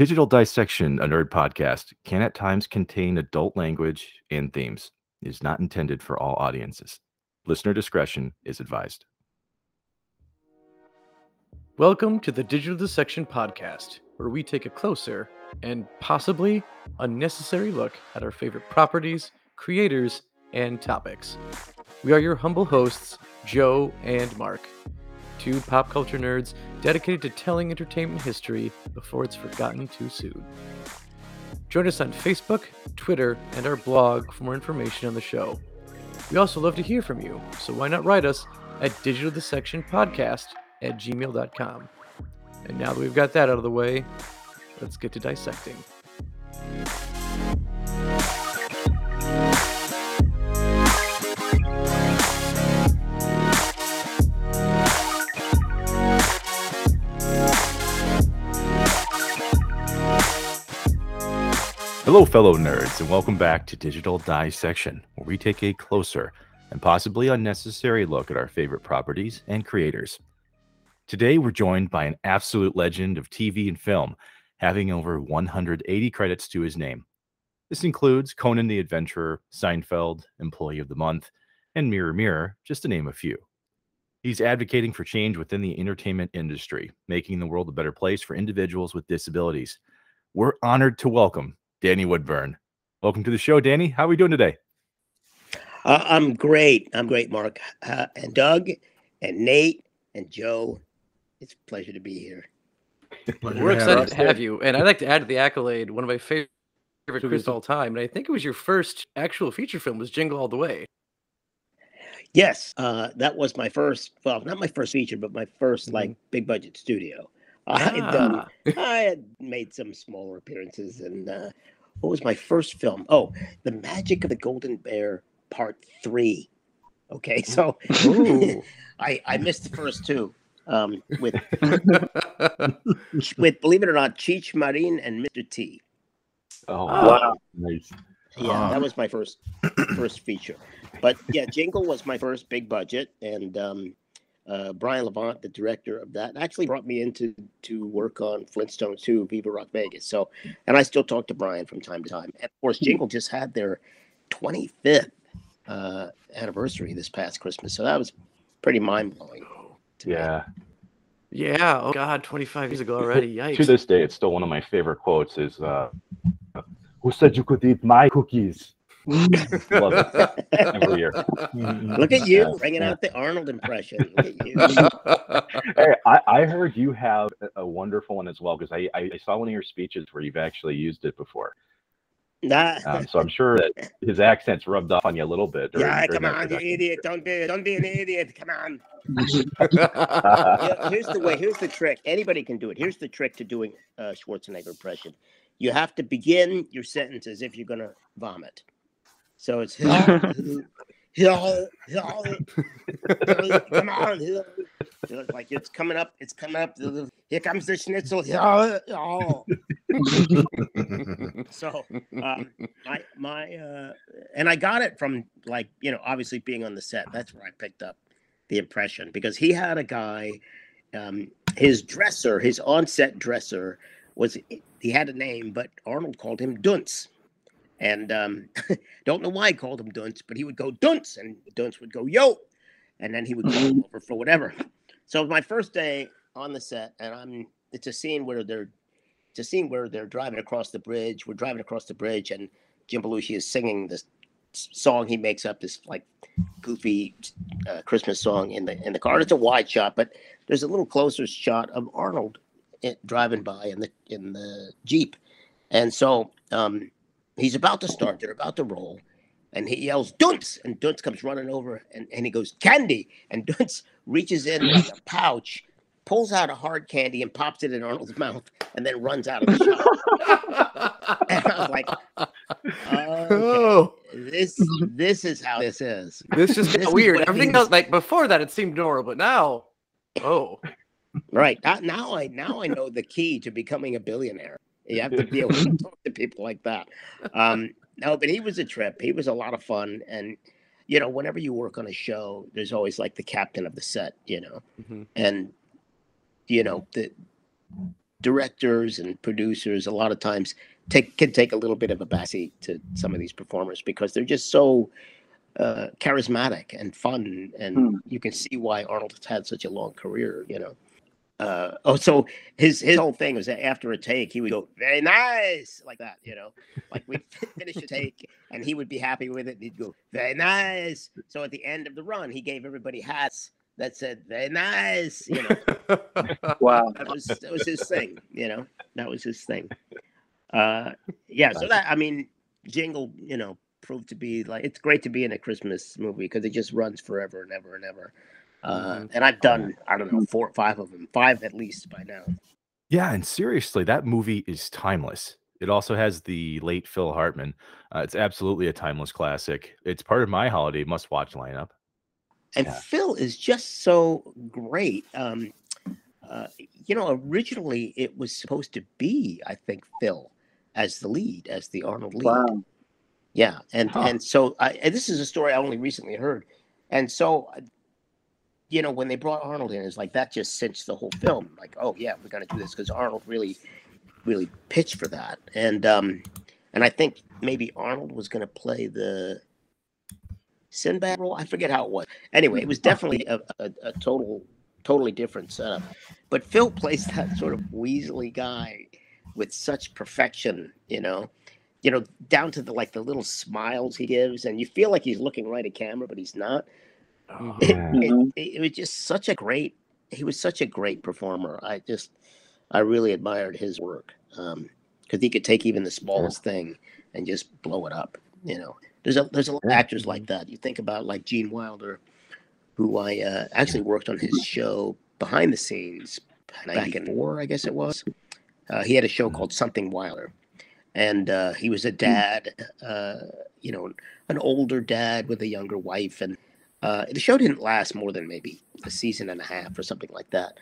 Digital Dissection, a nerd podcast, can at times contain adult language and themes. It is not intended for all audiences. Listener discretion is advised. Welcome to the Digital Dissection Podcast, where we take a closer and possibly unnecessary look at our favorite properties, creators, and topics. We are your humble hosts, Joe and Mark, two pop culture nerds dedicated to telling entertainment history before it's forgotten too soon. Join us on Facebook, Twitter, and our blog for more information on the show. We also love to hear from you, so why not write us at digitaldissectionpodcast at gmail.com. And now that we've got that out of the way, let's get to dissecting. Hello, fellow nerds, and welcome back to Digital Dissection, where we take a closer and possibly unnecessary look at our favorite properties and creators. Today, we're joined by an absolute legend of TV and film, having over 180 credits to his name. This includes Conan the Adventurer, Seinfeld, Employee of the Month, and Mirror Mirror, just to name a few. He's advocating for change within the entertainment industry, making the world a better place for individuals with disabilities. We're honored to welcome Danny Woodburn. Welcome to the show, Danny. How are we doing today? Uh, I'm great. I'm great, Mark. Uh, and Doug and Nate and Joe. It's a pleasure to be here. We're excited to have you. And I'd like to add to the accolade one of my favorite creators of all time. And I think it was your first actual feature film was Jingle All the Way. Yes, uh, that was my first. Well, not my first feature, but my 1st Mhm. like big budget studio. I had done. Ah. I had made some smaller appearances, and uh, what was my first film? Oh, The Magic of the Golden Bear Part Three. Okay, so I I missed the first two. Um, with with believe it or not, Cheech Marin and Mr. T. Oh, Wow. Nice. Yeah, Ah. that was my first first feature. But yeah, Jingle was my first big budget, and um, uh, Brian Levant, the director of that, actually brought me in to to work on Flintstones 2, Viva Rock Vegas. So, and I still talk to Brian from time to time. And of course, Jingle just had their 25th uh, anniversary this past Christmas, so that was pretty mind blowing. Yeah. yeah. Oh, God. 25 years ago already. Yikes. To this day, it's still one of my favorite quotes is, uh, who said you could eat my cookies? Love it every year. Look at you Yeah, bringing out the Arnold impression. Look at you. Hey, I, I heard you have a- a wonderful one as well because I, I I saw one of your speeches where you've actually used it before. Nah. Um, so I'm sure that his accent's rubbed off on you a little bit. During, yeah, during come on, you idiot! Don't be, don't be an idiot! Come on. Yeah, here's the way. Here's the trick. Anybody can do it. Here's the trick to doing uh, Schwarzenegger impression. You have to begin your sentence as if you're gonna vomit. So it's all come on, like it's coming up. It's coming up. Here comes the schnitzel. So um, my my uh, and I got it from like you know obviously being on the set. That's where I picked up the impression because he had a guy. Um, his dresser, his on-set dresser, was he had a name, but Arnold called him Dunce. And um, don't know why I called him Dunce, but he would go Dunce, and Dunce would go Yo, and then he would go over for whatever. So my first day on the set, and I'm it's a scene where they're it's a scene where they're driving across the bridge. We're driving across the bridge, and Jim Belushi is singing this song he makes up, this like goofy uh, Christmas song in the in the car. It's a wide shot, but there's a little closer shot of Arnold driving by in the in the jeep, and so um, he's about to start. They're about to roll, and he yells "Dunce!" and Dunce comes running over, and, and he goes "Candy!" and Dunce reaches in like a pouch, pulls out a hard candy, and pops it in Arnold's mouth, and then runs out of the shot. And I was like, oh. okay, Oh, this this is how this is. this just This is weird. what Everything else, like before that, it seemed normal, but now, oh, Right now I now I know the key to becoming a billionaire. You have to be able to talk to people like that. Um, no, but he was a trip. He was a lot of fun, and you know, whenever you work on a show, there's always like the captain of the set, you know, Mhm. and you know the directors and producers a lot of times take can take a little bit of a backseat to some of these performers because they're just so uh, charismatic and fun, and Hmm. you can see why Arnold has had such a long career. You know. Uh, oh, so his his whole thing was that after a take, he would go very nice like that. You know, like we'd finish a take, and he would be happy with it. And he'd go very nice. So at the end of the run, he gave everybody hats that said very nice. You know, Wow. that was that was his thing. You know, that was his thing. Uh, yeah. So that I mean, Jingle, you know, proved to be like it's great to be in a Christmas movie because it just runs forever and ever and ever. Uh, Mhm. And I've done I don't know four or five of them, five at least by now. Yeah, and seriously, that movie is timeless. It also has the late Phil Hartman. Uh, it's absolutely a timeless classic. It's part of my holiday must-watch lineup. And Yeah. Phil is just so great. Um, uh, you know, originally it was supposed to be, I think, Phil as the lead, as the Arnold lead. Wow. Yeah, and Huh. and so I, and this is a story I only recently heard, and so you know when they brought Arnold in, it's like that just cinched the whole film. Like, oh yeah, we're gonna do this because Arnold really, really pitched for that, and um, and I think maybe Arnold was gonna play the Sinbad role. I forget how it was. Anyway, it was definitely a, a, a total, totally different setup. But Phil plays that sort of weaselly guy with such perfection, you know you know, down to the like the little smiles he gives, and you feel like he's looking right at camera, but he's not. Oh, It, Yeah. it, it, it was just such a great. He was such a great performer. I just, I really admired his work because he could take even the smallest thing and just blow it up. You know, there's a there's a lot of actors like that. You think about like Gene Wilder, who I uh, actually worked on his show behind the scenes back in four, I guess it was. Uh, he had a show called Something Wilder, and uh, he was a dad, uh, you know, an older dad with a younger wife, and uh, the show didn't last more than maybe a season and a half or something like that.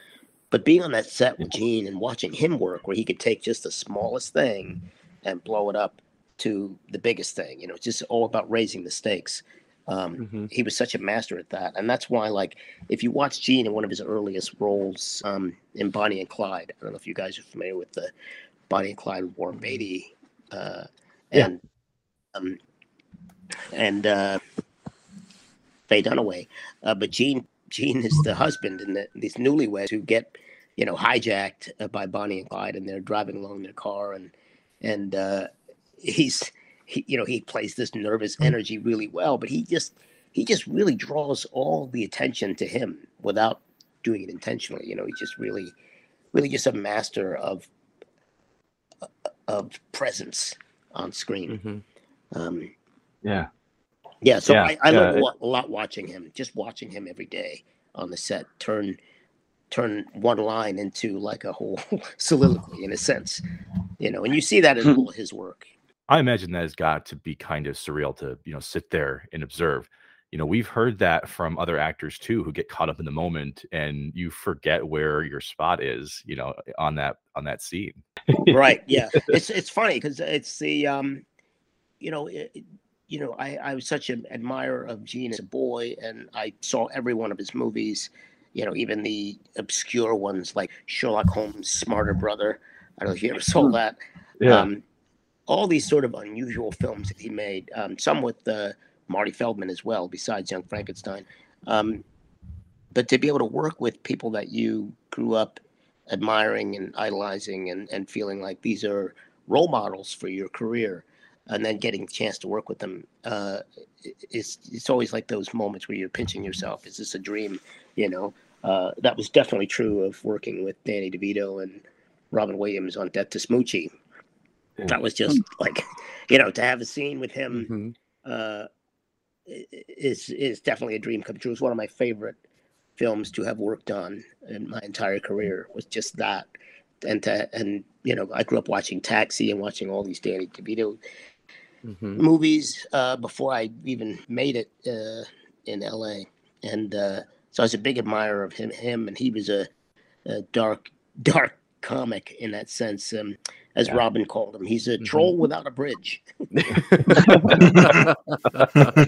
But being on that set with Gene and watching him work, where he could take just the smallest thing and blow it up to the biggest thing, you know, it's just all about raising the stakes. Um, Mhm. he was such a master at that, and that's why, like, if you watch Gene in one of his earliest roles um, in Bonnie and Clyde, I don't know if you guys are familiar with the Bonnie and Clyde Warren Beatty, uh, Yeah. and um, and uh, Faye Dunaway, uh, but Gene Gene is the husband, and the, these newlyweds who get you know hijacked uh, by Bonnie and Clyde, and they're driving along in their car, and and uh, he's he, you know he plays this nervous energy really well, but he just he just really draws all the attention to him without doing it intentionally. You know, he's just really really just a master of of presence on screen. Mhm. Um, Yeah. Yeah, so Yeah, I, I yeah, learned a lot, a lot watching him. Just watching him every day on the set turn turn one line into like a whole soliloquy in a sense, you know. And you see that in all his work. I imagine that has got to be kind of surreal to, you know, sit there and observe. You know, we've heard that from other actors too who get caught up in the moment and you forget where your spot is, you know, on that on that scene. right yeah it's it's funny because it's the um you know it- you know I, I was such an admirer of gene as a boy and i saw every one of his movies you know even the obscure ones like sherlock holmes smarter brother. I don't know if you ever saw that. Um, all these sort of unusual films that he made um, some with uh, marty feldman as well besides young frankenstein. Um, but to be able to work with people that you grew up admiring and idolizing and, and feeling like these are role models for your career and then getting a chance to work with them uh, it's it's always like those moments where you're pinching yourself is this a dream you know uh, that was definitely true of working with danny devito and robin williams on death to smoochy that was just like you know to have a scene with him Mhm. uh, is is definitely a dream come true. It's one of my favorite films to have worked on in my entire career. Was just that, and to, and you know I grew up watching Taxi and watching all these Danny DeVito Mhm. movies uh, before I even made it uh, in L.A. And uh, so I was a big admirer of him. Him and he was a, a dark dark comic in that sense. Um, as Yeah. Robin called him, he's a Mhm. troll without a bridge. it's,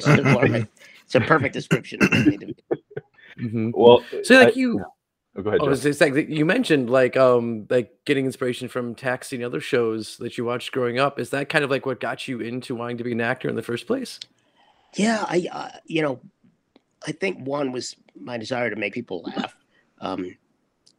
a perfect, it's a perfect description of Danny DeVito. Mhm. Well, So, like I- you, Oh, go ahead. I Jeff. was just saying you mentioned like um like getting inspiration from Taxi and other shows that you watched growing up. Is that kind of like what got you into wanting to be an actor in the first place? Yeah, I uh, you know, I think one was my desire to make people laugh. Um,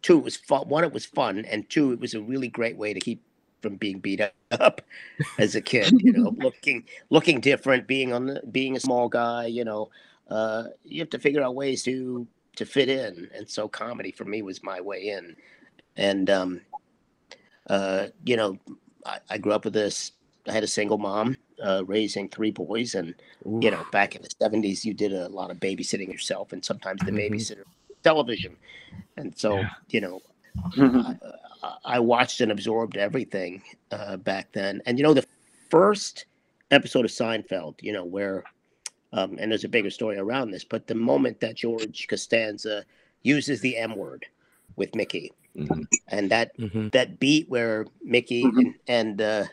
two, it was fun. One, it was fun, and two, it was a really great way to keep from being beat up as a kid. You know, looking looking different, being on the being a small guy. You know, uh, you have to figure out ways to to fit in, and so comedy for me was my way in. And um, uh, you know, I, I grew up with this. I had a single mom uh, raising three boys, and you know, back in the seventies, you did a lot of babysitting yourself, and sometimes the Mhm. babysitter television, and so Yeah. you know, Mhm. I, I watched and absorbed everything uh, back then. And you know, the first episode of Seinfeld, you know, where um, and there's a bigger story around this, but the moment that George Costanza uses the M word with Mickey, Mhm. and that Mm-hmm. that beat where Mickey Mhm. and and uh,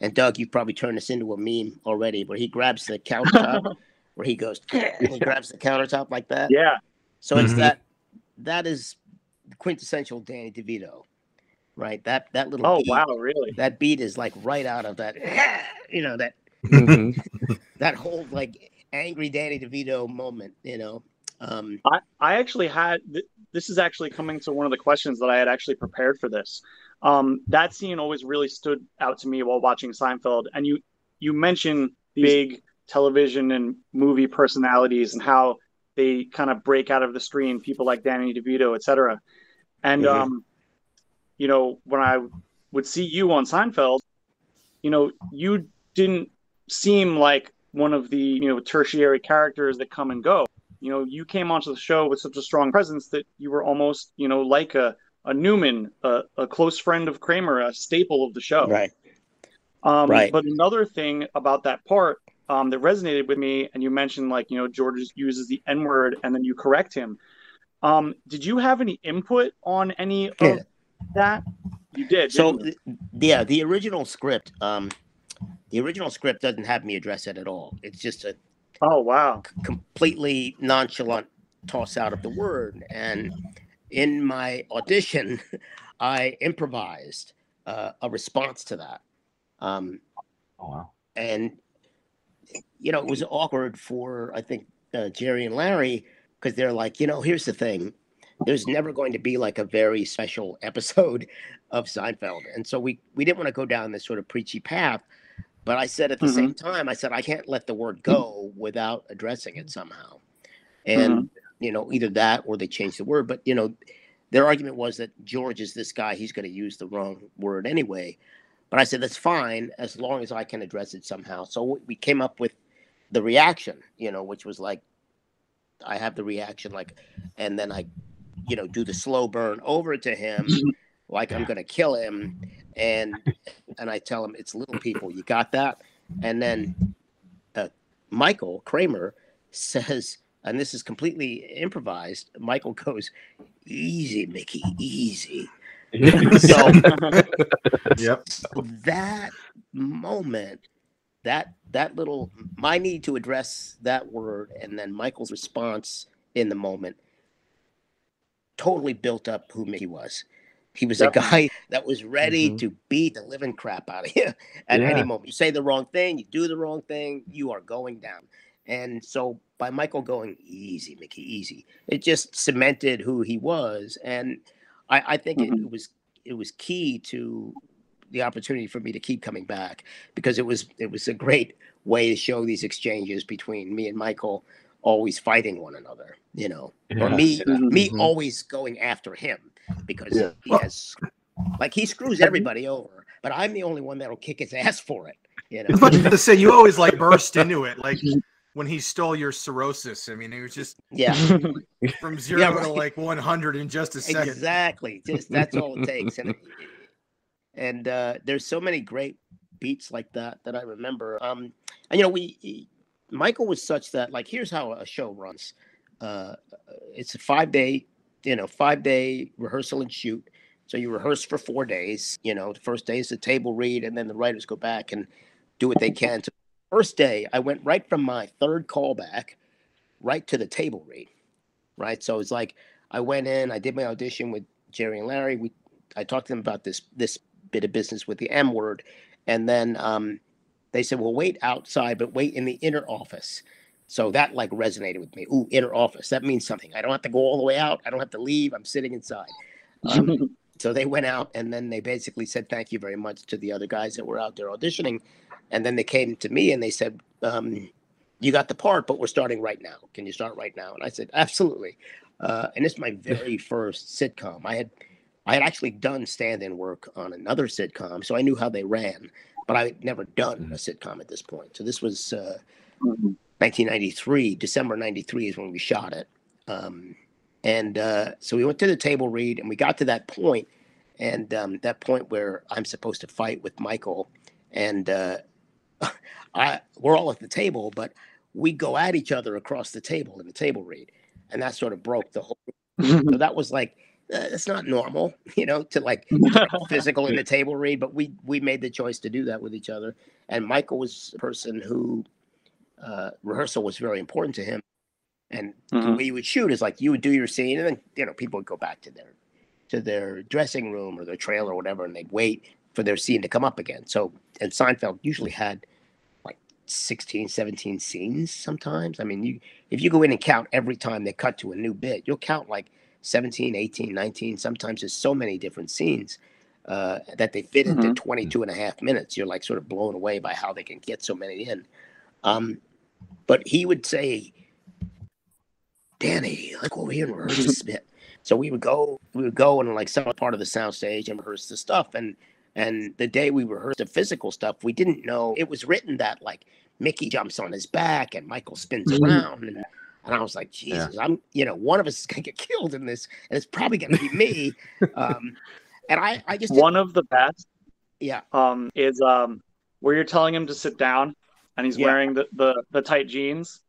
and Doug, you've probably turned this into a meme already, where he grabs the countertop, where he goes, and he grabs the countertop like that. yeah. So it's Mhm. that that is quintessential Danny DeVito, right? That that little Oh beat, wow, really? that beat is like right out of that, you know that Mm-hmm. that whole like angry Danny DeVito moment, you know. Um, I, I actually had th- this is actually coming to one of the questions that I had actually prepared for this. Um, that scene always really stood out to me while watching Seinfeld, and you you mentioned big television and movie personalities and how they kind of break out of the screen, people like Danny DeVito, et cetera. And Mhm. um, you know, when I would see you on Seinfeld, you know, you didn't seem like one of the you know tertiary characters that come and go you know you came onto the show with such a strong presence that you were almost you know like a, a newman a, a close friend of kramer a staple of the show right. um, Right. but another thing about that part um, that resonated with me and you mentioned like you know george uses the n word and then you correct him um, did you have any input on any of Yeah. that you did So you? yeah, the original script, um, the original script doesn't have me address it at all. It's just a oh wow completely nonchalant toss out of the word. And in my audition, I improvised uh, a response to that. Um, Oh wow. and you know it was awkward for i think uh, jerry and larry because they're like you know here's the thing there's never going to be like a very special episode of seinfeld and so we we didn't want to go down this sort of preachy path but i said at the same mm-hmm. time i said i can't let the word mm-hmm. go without addressing it somehow. And mm-hmm. you know either that or they changed the word. But you know their argument was that george is this guy he's going to use the wrong word anyway. But I said, that's fine as long as I can address it somehow. So we came up with the reaction, you know, which was like, I have the reaction, like, and then I, you know, do the slow burn over to him, like I'm going to kill him. And, and I tell him, it's little people. You got that? And then uh, Michael Kramer says, and this is completely improvised. Michael goes, easy, Mickey, easy. So Yep. that moment that that little my need to address that word and then michael's response in the moment totally built up who mickey was he was a guy that was ready Mhm. to beat the living crap out of you at any moment you say the wrong thing you do the wrong thing you are going down and so by michael going easy mickey easy it just cemented who he was and i, I think it, Mhm. it was it was key to the opportunity for me to keep coming back because it was it was a great way to show these exchanges between me and Michael always fighting one another, you know, or Yeah. me Mhm. me Mhm. always going after him because Yeah. he has like he screws everybody over, but I'm the only one that'll kick his ass for it, you I was know. about to say you always like burst into it, like when he stole your cirrhosis. I mean, it was just Yeah, from zero Yeah, to like 100 in just a second. exactly. Just that's all it takes, and and uh, there's so many great beats like that that I remember. Um, and you know, we Michael was such that like here's how a show runs. Uh, it's a five day, you know, five day rehearsal and shoot. So you rehearse for four days. You know, the first day is the table read, and then the writers go back and do what they can. So first day, I went right from my third callback right to the table read. Right, so it's like I went in, I did my audition with Jerry and Larry. We I talked to them about this this bit of business with the M word, and then um, they said, "Well, wait outside, but wait in the inner office." So that like resonated with me. Ooh, inner office. That means something. I don't have to go all the way out. I don't have to leave. I'm sitting inside. Um, so they went out and then they basically said thank you very much to the other guys that were out there auditioning. And then they came to me and they said, um, you got the part, but we're starting right now. Can you start right now? And I said, absolutely. Uh, and it's my very first sitcom. I had I had actually done stand-in work on another sitcom, so I knew how they ran, but I had never done a sitcom at this point. So this was uh, 1993, December 93 is when we shot it. Um, and uh, so we went to the table read and we got to that point, and um, that point where I'm supposed to fight with Michael. And uh, I, we're all at the table, but we go at each other across the table in the table read. And that sort of broke the whole. so that was like, uh, it's not normal, you know, to like physical in the table read, but we we made the choice to do that with each other. And Michael was a person who uh, rehearsal was very important to him. And the Mhm. way you would shoot is like you would do your scene, and then you know people would go back to their to their dressing room or their trailer or whatever, and they'd wait for their scene to come up again. So and Seinfeld usually had like 16, 17 scenes sometimes. I mean, you if you go in and count every time they cut to a new bit, you'll count like 17, 18, 19. Sometimes there's so many different scenes uh, that they fit into Mhm. 22 and a half minutes. You're like sort of blown away by how they can get so many in. Um, but he would say, Danny, like over here and rehearse this bit. So we would go, we would go and like some part of the soundstage and rehearse the stuff. And and the day we rehearsed the physical stuff, we didn't know it was written that like Mickey jumps on his back and Michael spins Mhm. around. And, and I was like, Jesus, I'm, you know, one of us is gonna get killed in this, and it's probably gonna be me. um, and I, I just, One of the best yeah, um, is um, where you're telling him to sit down and he's Yeah. wearing the, the, the tight jeans.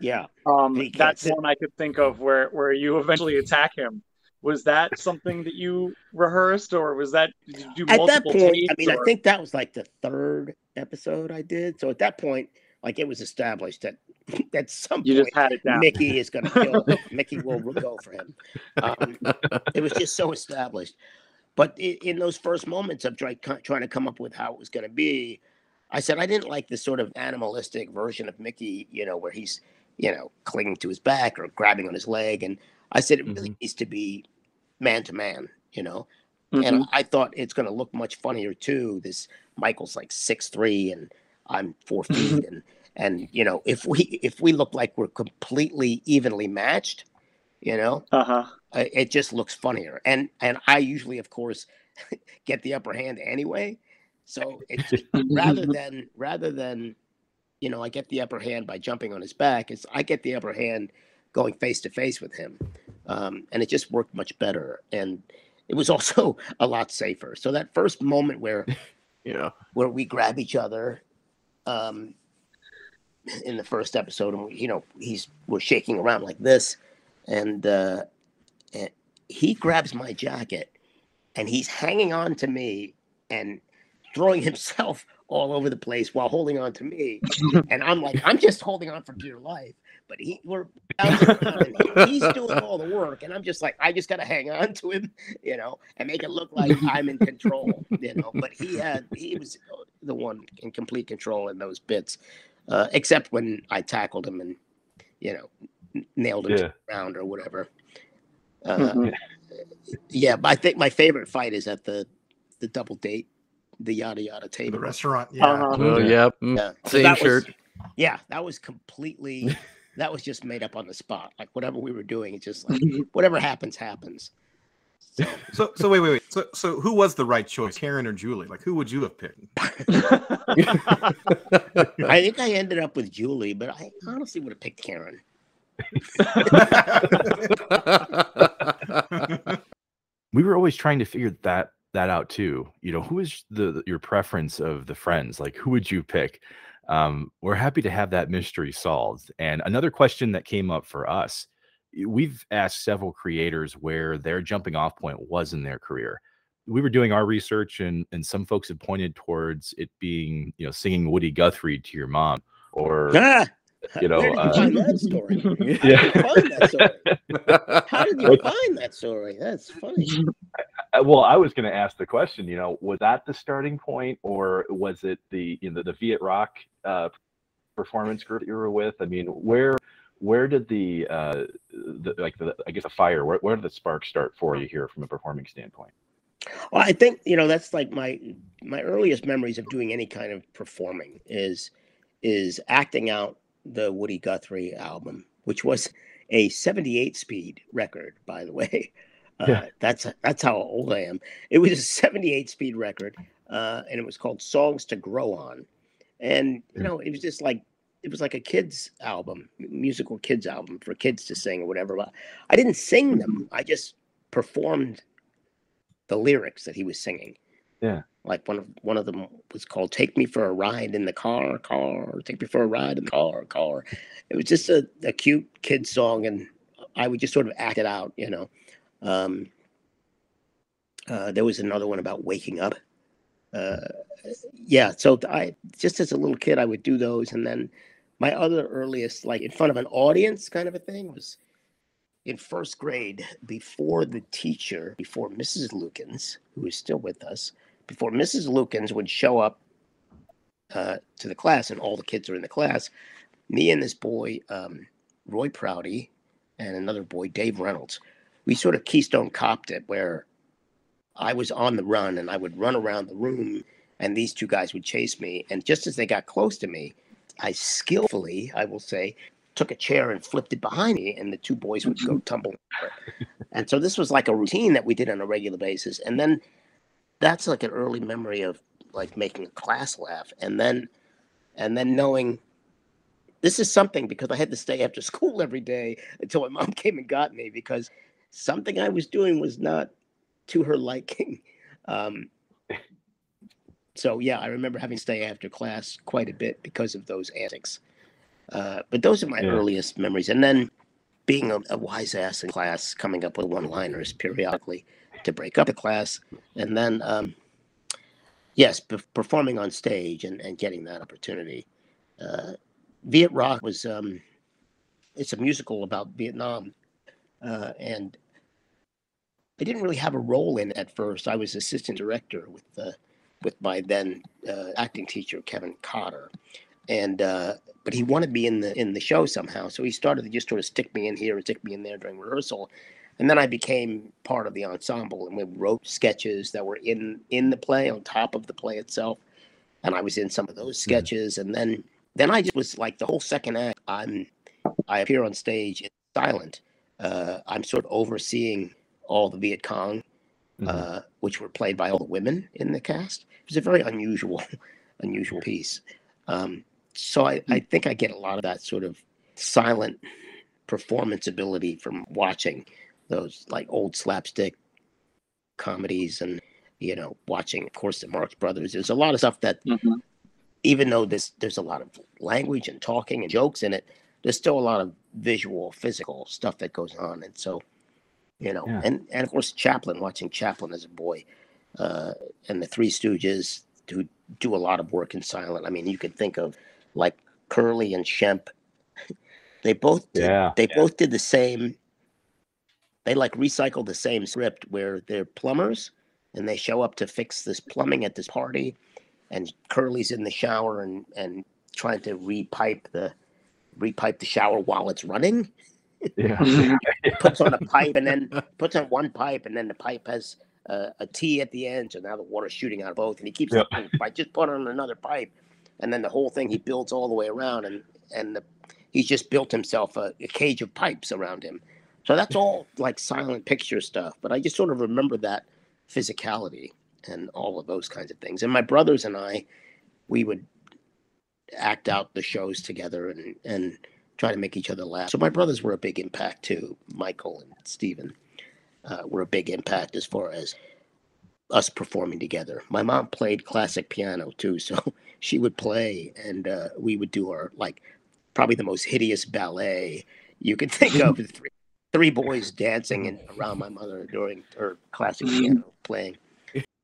yeah. Um, that's sit. one I could think of where, where you eventually attack him. Was that something that you rehearsed, or was that did you do at that point. I mean, I think that was like the third episode I did. So at that point, like it was established that at some you point just had it down. Mickey is going to kill him. Mickey will go for him. Um, it was just so established. But i- in those first moments of try, trying to come up with how it was going to be, I said I didn't like the sort of animalistic version of Mickey, you know, where he's, you know, clinging to his back or grabbing on his leg. And I said it really needs to be man to man, you know. Mhm. And I thought it's going to look much funnier too. This Michael's like six three and I'm four feet, and and you know if we if we look like we're completely evenly matched, you know, uh-huh. uh, it just looks funnier. And and I usually, of course, get the upper hand anyway. So it's rather than rather than you know I get the upper hand by jumping on his back. It's I get the upper hand going face to face with him, um, and it just worked much better. And it was also a lot safer. So that first moment where Yeah. where we grab each other um, in the first episode, and we, you know he's we're shaking around like this, and, uh, and he grabs my jacket, and he's hanging on to me and throwing himself all over the place while holding on to me, and I'm like I'm just holding on for dear life, but he we're bouncing around and he- he's doing all the work, and I'm just like I just got to hang on to him, you know, and make it look like I'm in control, you know. But he had he was the one in complete control in those bits, uh, except when I tackled him and you know nailed him to the ground or whatever. Uh, Mhm. Yeah, but I think my favorite fight is at the the double date, the yada yada The table. restaurant. Yeah. Uh-huh. Oh, Yeah. yeah. mm, Yeah, so Same that was- shirt. yeah, that was completely. that was just made up on the spot. Like whatever we were doing, it's just like whatever happens, happens. So, So so wait wait wait. So so who was the right choice, Karen or Julie? Like who would you have picked? I think I ended up with Julie, but I honestly would have picked Karen. we were always trying to figure that that out too you know who is the the- your preference of the friends like who would you pick um we're happy to have that mystery solved and another question that came up for us we've asked several creators where their jumping off point was in their career we were doing our research and and some folks have pointed towards it being you know singing woody guthrie to your mom or Ah, you know, Where did you uh, find that story? yeah. How did you find that story? How did you find that story? That's funny. Well, I was going to ask the question. You know, was that the starting point, or was it the you know the Viet Rock uh, performance group that you were with? I mean, where where did the uh, the like the I guess the fire where where did the spark start for you here from a performing standpoint? Well, I think you know that's like my my earliest memories of doing any kind of performing is is acting out the Woody Guthrie album, which was a 78 speed record, by the way. Uh, Yeah. That's that's how old I am. It was a 78 speed record, uh, and it was called Songs to Grow On, and you know it was just like it was like a kids album, musical kids album for kids to sing or whatever. But I didn't sing them. I just performed the lyrics that he was singing. Yeah. Like one of one of them was called "Take Me for a Ride in the Car, Car, Take Me for a Ride in the Car, Car." It was just a, a cute kid song, and I would just sort of act it out, you know. Um, uh, there was another one about waking up. Uh, yeah, so I just as a little kid, I would do those, and then my other earliest, like in front of an audience, kind of a thing, was in first grade before the teacher, before Mrs. Lukens, who is still with us, before Mrs. Lukens would show up uh, to the class, and all the kids are in the class. Me and this boy, um, Roy Prouty, and another boy, Dave Reynolds, we sort of Keystone copped it, where I was on the run and I would run around the room, and these two guys would chase me. And just as they got close to me, I skillfully, I will say, took a chair and flipped it behind me, and the two boys would go tumble. and so this was like a routine that we did on a regular basis. And then that's like an early memory of like making a class laugh, and then and then knowing this is something because I had to stay after school every day until my mom came and got me because something I was doing was not to her liking. Um, so yeah, I remember having to stay after class quite a bit because of those antics. Uh, but those are my Yeah. earliest memories, and then being a, a wise ass in class, coming up with one-liners periodically to break up the class, and then um, yes, pe- performing on stage and, and getting that opportunity. Uh, Viet Rock was um, it's a musical about Vietnam, uh, and I didn't really have a role in it at first. I was assistant director with the with my then uh, acting teacher Kevin Cotter, and uh, but he wanted me in the in the show somehow, so he started to just sort of stick me in here and stick me in there during rehearsal, and then I became part of the ensemble, and we wrote sketches that were in in the play on top of the play itself, and I was in some of those sketches, and then then I just was like the whole second act. I'm I appear on stage silent. Uh, I'm sort of overseeing all the Viet Cong uh, which were played by all the women in the cast. It was a very unusual, unusual piece. Um, so I, I think I get a lot of that sort of silent performance ability from watching those like old slapstick comedies and you know watching of course the Marx Brothers. There's a lot of stuff that Mhm. even though there's there's a lot of language and talking and jokes in it, there's still a lot of visual, physical stuff that goes on. And so, you know, Yeah. and and of course Chaplin, watching Chaplin as a boy, uh, and the Three Stooges who do a lot of work in silent. I mean, you could think of like Curly and Shemp. They both did, Yeah. they both did the same. They like recycled the same script where they're plumbers and they show up to fix this plumbing at this party, and Curly's in the shower and and trying to repipe the repipe the shower while it's running. Yeah. Puts on a pipe and then puts on one pipe and then the pipe has uh, a T at the end, so now the water's shooting out of both, and he keeps Yep. by just put on another pipe, and then the whole thing he builds all the way around, and and the, he's just built himself a, a cage of pipes around him. So that's all like silent picture stuff. But I just sort of remember that physicality and all of those kinds of things. And my brothers and I, we would act out the shows together and and try to make each other laugh. So my brothers were a big impact too. Michael and Stephen uh, were a big impact as far as us performing together. My mom played classic piano too, so she would play and uh, we would do our like probably the most hideous ballet you could think of. three, three boys dancing and around my mother during her classic piano playing.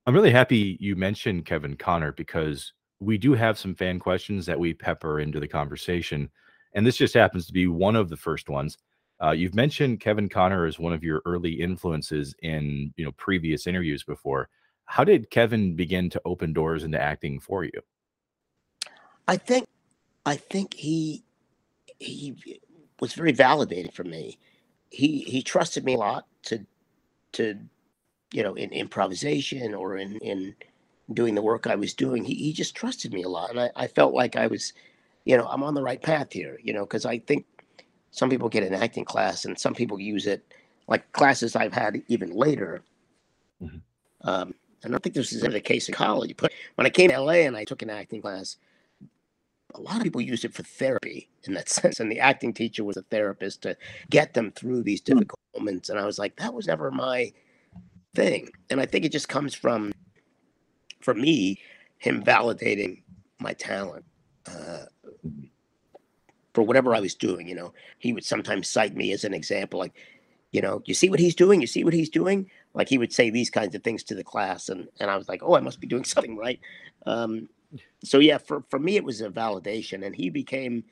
I'm really happy you mentioned Kevin Connor because we do have some fan questions that we pepper into the conversation. and this just happens to be one of the first ones. Uh, you've mentioned Kevin Connor as one of your early influences in you know previous interviews before. How did Kevin begin to open doors into acting for you? I think, I think he he was very validating for me. He he trusted me a lot to to you know in improvisation or in in doing the work I was doing. He he just trusted me a lot, and I, I felt like I was, you know, I'm on the right path here. You know, because I think some people get an acting class and some people use it like classes I've had even later. Mm-hmm. Um, I don't think this is ever the case in college, but when I came to LA and I took an acting class, a lot of people used it for therapy in that sense. And the acting teacher was a therapist to get them through these hmm. difficult moments. And I was like, that was never my thing. And I think it just comes from, for me, him validating my talent uh, for whatever I was doing. You know, he would sometimes cite me as an example, like, you know, you see what he's doing? You see what he's doing? Like he would say these kinds of things to the class. And, and I was like, oh, I must be doing something right. Um, so yeah, for for me it was a validation, and he became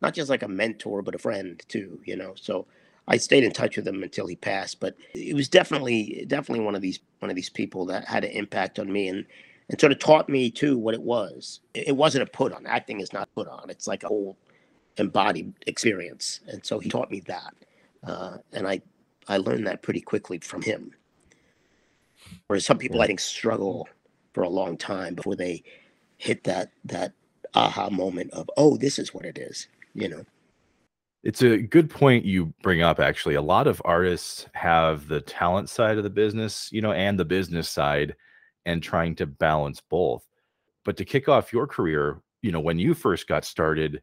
not just like a mentor, but a friend too. You know, so I stayed in touch with him until he passed. But it was definitely definitely one of these one of these people that had an impact on me and and sort of taught me too what it was. It wasn't a put on. Acting is not put on. It's like a whole embodied experience. And so he taught me that, uh, and I I learned that pretty quickly from him. Whereas some people I think struggle for a long time before they hit that that aha moment of oh this is what it is you know it's a good point you bring up actually a lot of artists have the talent side of the business you know and the business side and trying to balance both but to kick off your career you know when you first got started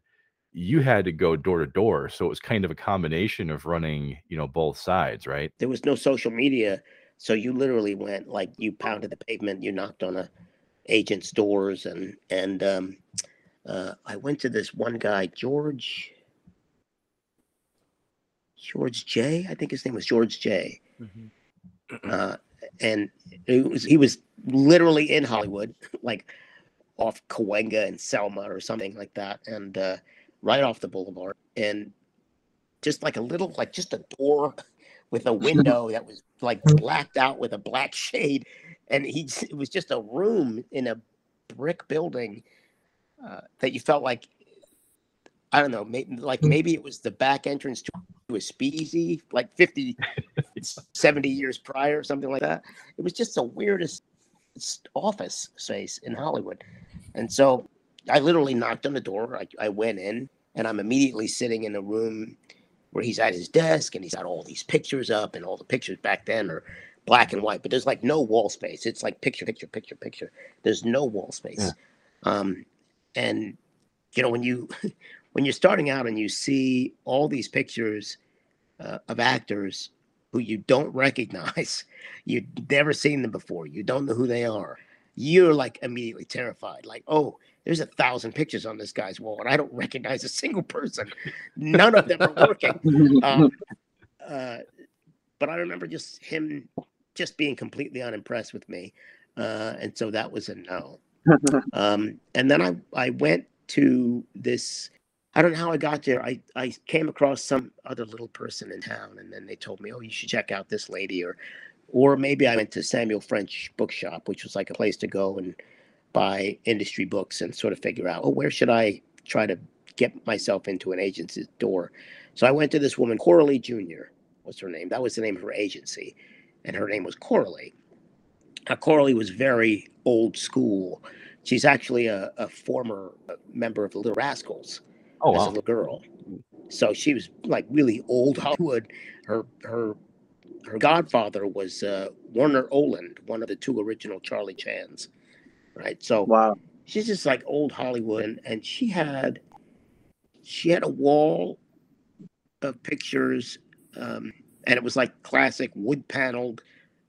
you had to go door to door so it was kind of a combination of running you know both sides right there was no social media so you literally went like you pounded the pavement you knocked on a agents' doors, and and um, uh, I went to this one guy, George George J. I think his name was George J. Mm-hmm. Uh, and it was he was literally in Hollywood, like off Cahuenga and Selma or something like that, and uh, right off the boulevard, and just like a little, like just a door with a window that was like blacked out with a black shade, and he it was just a room in a brick building uh, that you felt like I don't know, maybe, like hmm. maybe it was the back entrance to a speakeasy like 50, 70 years prior, or something like that. It was just the weirdest office space in Hollywood. And so I literally knocked on the door. I, I went in and I'm immediately sitting in a room where he's at his desk and he's got all these pictures up and all the pictures back then are black and white, but there's like no wall space. It's like picture, picture, picture, picture. There's no wall space. Yeah. Um, and you know when you when you're starting out and you see all these pictures uh, of actors who you don't recognize, you've never seen them before, you don't know who they are, you're like immediately terrified. Like, oh, there's a thousand pictures on this guy's wall, and I don't recognize a single person. None of them are working. Um, uh, but I remember just him just being completely unimpressed with me. Uh, and so that was a no. um, and then I, I went to this, I don't know how I got there. I, I came across some other little person in town and then they told me, oh, you should check out this lady or, or maybe I went to Samuel French bookshop, which was like a place to go and buy industry books and sort of figure out, oh, where should I try to get myself into an agency's door? So I went to this woman, Coralie Jr. was her name. That was the name of her agency and her name was Coralie. Now, Coralie was very old school. She's actually a, a former uh, member of the Little Rascals oh, as wow. a little girl. So she was like really old Hollywood. Her her her godfather was uh, Warner Oland, one of the two original Charlie Chans. Right. So wow. she's just like old Hollywood, and, and she had she had a wall of pictures um, and it was like classic wood paneled,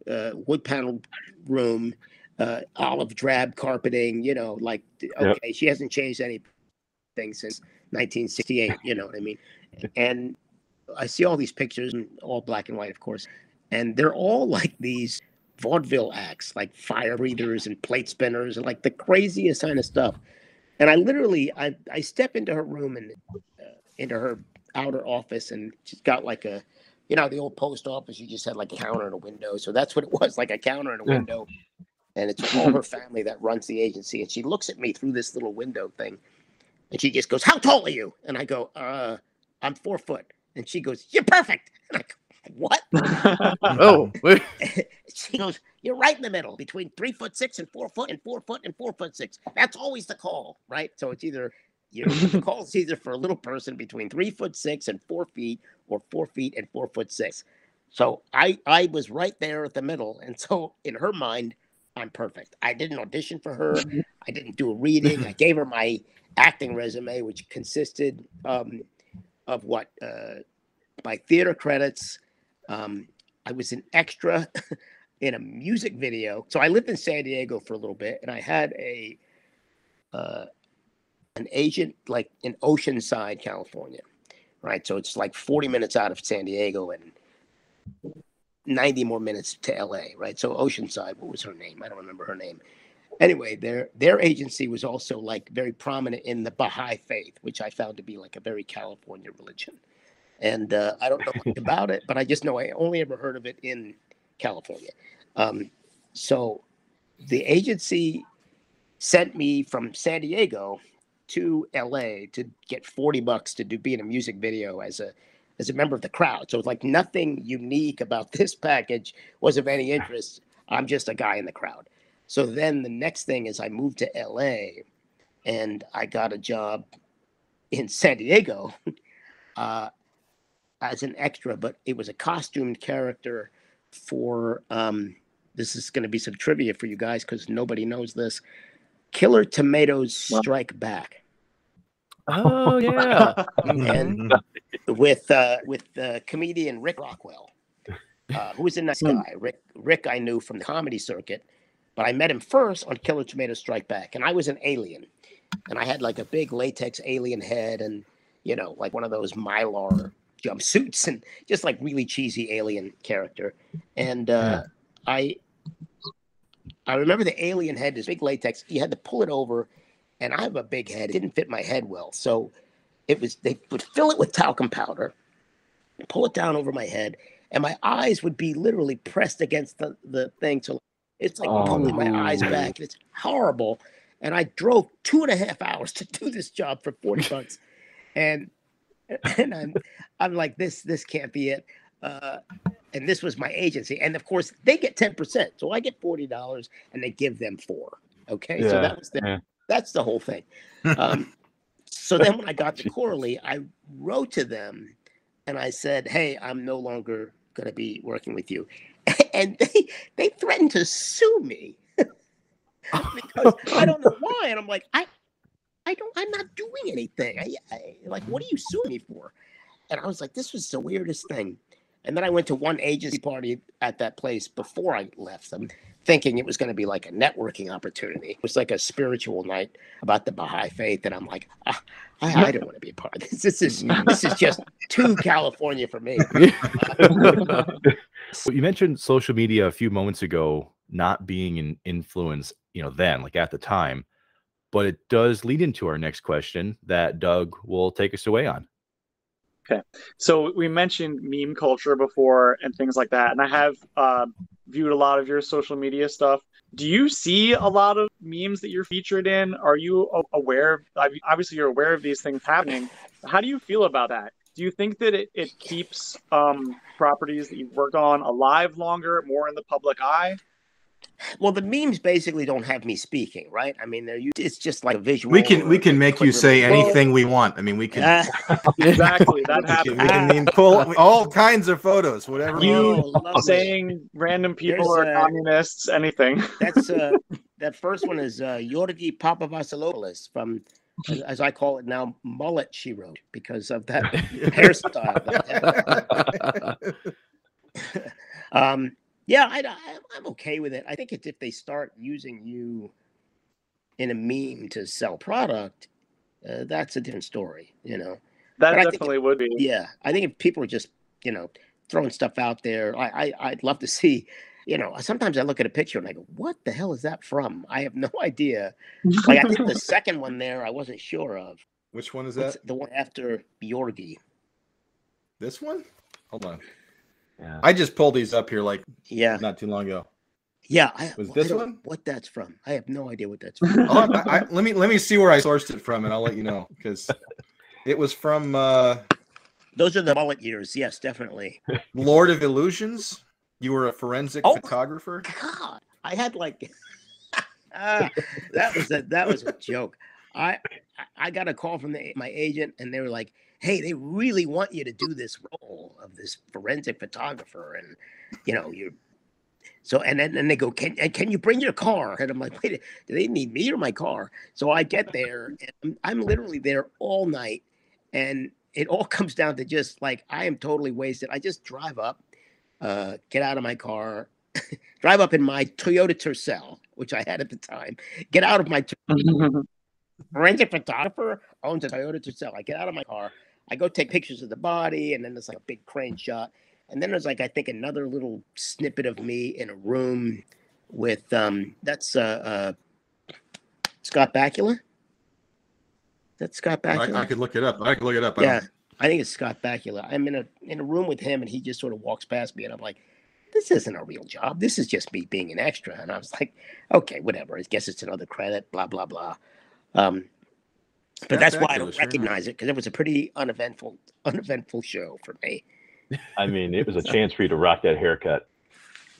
uh, wood paneled room, uh, olive drab carpeting. You know, like okay, yep. she hasn't changed anything since 1968. You know what I mean? And I see all these pictures, and all black and white, of course, and they're all like these vaudeville acts, like fire breathers and plate spinners, and like the craziest kind of stuff. And I literally, I, I step into her room and uh, into her outer office, and she's got like a, you know, the old post office. You just had like a counter and a window, so that's what it was, like a counter and a window. And it's all her family that runs the agency. And she looks at me through this little window thing, and she just goes, "How tall are you?" And I go, "Uh, I'm four foot." And she goes, "You're perfect." And I go, "What?" Oh, she goes, You're right in the middle between three foot six and four foot and four foot and four foot six. That's always the call, right? So it's either you the call is either for a little person between three foot six and four feet or four feet and four foot six. So I I was right there at the middle. And so in her mind, I'm perfect. I didn't audition for her. I didn't do a reading. I gave her my acting resume, which consisted um, of what uh, my theater credits. Um, I was an extra in a music video. So I lived in San Diego for a little bit, and I had a uh, an agent like in Oceanside, California, right? So it's like 40 minutes out of San Diego and 90 more minutes to LA, right? So Oceanside, what was her name? I don't remember her name. Anyway, their their agency was also like very prominent in the Baha'i faith, which I found to be like a very California religion. And uh, I don't know much about it, but I just know I only ever heard of it in California. Um, so the agency sent me from San Diego to LA to get 40 bucks to do be in a music video as a as a member of the crowd. So it's like nothing unique about this package was of any interest. I'm just a guy in the crowd. So then the next thing is I moved to LA and I got a job in San Diego uh, as an extra, but it was a costumed character for um, this is going to be some trivia for you guys because nobody knows this. Killer Tomatoes Strike Back Oh yeah. and with uh, with uh, comedian Rick Rockwell, uh, who was a nice guy. Rick Rick I knew from the comedy circuit, but I met him first on Killer Tomatoes Strike Back, and I was an alien, and I had like a big latex alien head, and you know like one of those mylar jumpsuits, and just like really cheesy alien character, and uh, I. I remember the alien head, this big latex. You had to pull it over, and I have a big head. It didn't fit my head well, so it was they would fill it with talcum powder, pull it down over my head, and my eyes would be literally pressed against the, the thing. So it's like Oh, pulling my eyes back. It's horrible. And I drove two and a half hours to do this job for 40 bucks. And and I'm I'm like, this this can't be it. Uh, and this was my agency. And of course they get 10%. So I get $40 and they give them four. Okay. So that was the yeah. That's the whole thing. Um, so then when I got to Corley, I wrote to them and I said, Hey, I'm no longer gonna be working with you. And they they threatened to sue me because I don't know why. And I'm like, I I don't I'm not doing anything. I, I like what are you suing me for? And I was like, this was the weirdest thing. And then I went to one agency party at that place before I left them, thinking it was going to be like a networking opportunity. It was like a spiritual night about the Baha'i faith, and I'm like, ah, I, I don't want to be a part of this. This is this is just too California for me. Well, you mentioned social media a few moments ago not being an influence, you know, then, like at the time, but it does lead into our next question that Doug will take us away on. So we mentioned meme culture before and things like that, and I have uh, viewed a lot of your social media stuff. Do you see a lot of memes that you're featured in? Are you aware? Mean, Obviously, you're aware of these things happening. How do you feel about that? Do you think that it, it keeps um, properties that you work on alive longer, more in the public eye? Well, the memes basically don't have me speaking, right? I mean, they're u- it's just like a visual. We can we can make you say review. anything we want. I mean, we can. Ah, Exactly, that we can, happens. we can mean, pull all kinds of photos, whatever. You oh. Saying random people There's, are uh, communists, anything. That's uh, that first one is uh, Yorgi Papavasilopoulos from, as, as I call it now, mullet. She wrote because of that hairstyle. that- um, yeah, I, I, I'm okay with it. I think it's if they start using you in a meme to sell product, uh, that's a different story. You know. That but I think- definitely would be. Yeah, I think if people are just you know throwing stuff out there, I, I I'd love to see. You know, sometimes I look at a picture and I go, "What the hell is that from?" I have no idea. Like I think the second one there, I wasn't sure of. Which one is What's that? the one after Bjorgi? This one? Hold on. Yeah. I just pulled these up here like Yeah, not too long ago. yeah. I, Was this don't- one? What that's from? I have no idea what that's from. Oh, I, I, let me let me see where I sourced it from, and I'll let you know because it was from uh, Those are the mullet years. Yes, definitely. Lord of Illusions. You were a forensic Oh. photographer. God, I had like Ah, that was a that was a joke. I I- I got a call from the, my agent, and they were like, "Hey, they really want you to do this role of this forensic photographer, and you know you're." So and then and they go, "Can and can you bring your car?" And I'm like, "Wait, do they need me or my car?" So I get there, and I'm, I'm literally there all night, and it all comes down to just like I am totally wasted. I just drive up, uh, get out of my car, drive up in my Toyota Tercel, which I had at the time, get out of my forensic photographer owns a Toyota Tercel. I get out of my car, I go take pictures of the body, and then there's like a big crane shot. And then there's like I think another little snippet of me in a room with um that's uh, uh Scott Bakula. That's Scott Bakula. I, I could look it up. I could look it up. I Yeah, don't- I think it's Scott Bakula. I'm in a in a room with him, and he just sort of walks past me, and I'm like, "This isn't a real job. This is just me being an extra." And I was like, "Okay, whatever. I guess it's another credit. Blah blah blah." Um, but Scott that's why I don't recognize it because it was a pretty uneventful uneventful show for me. I mean, it was a chance for you to rock that haircut.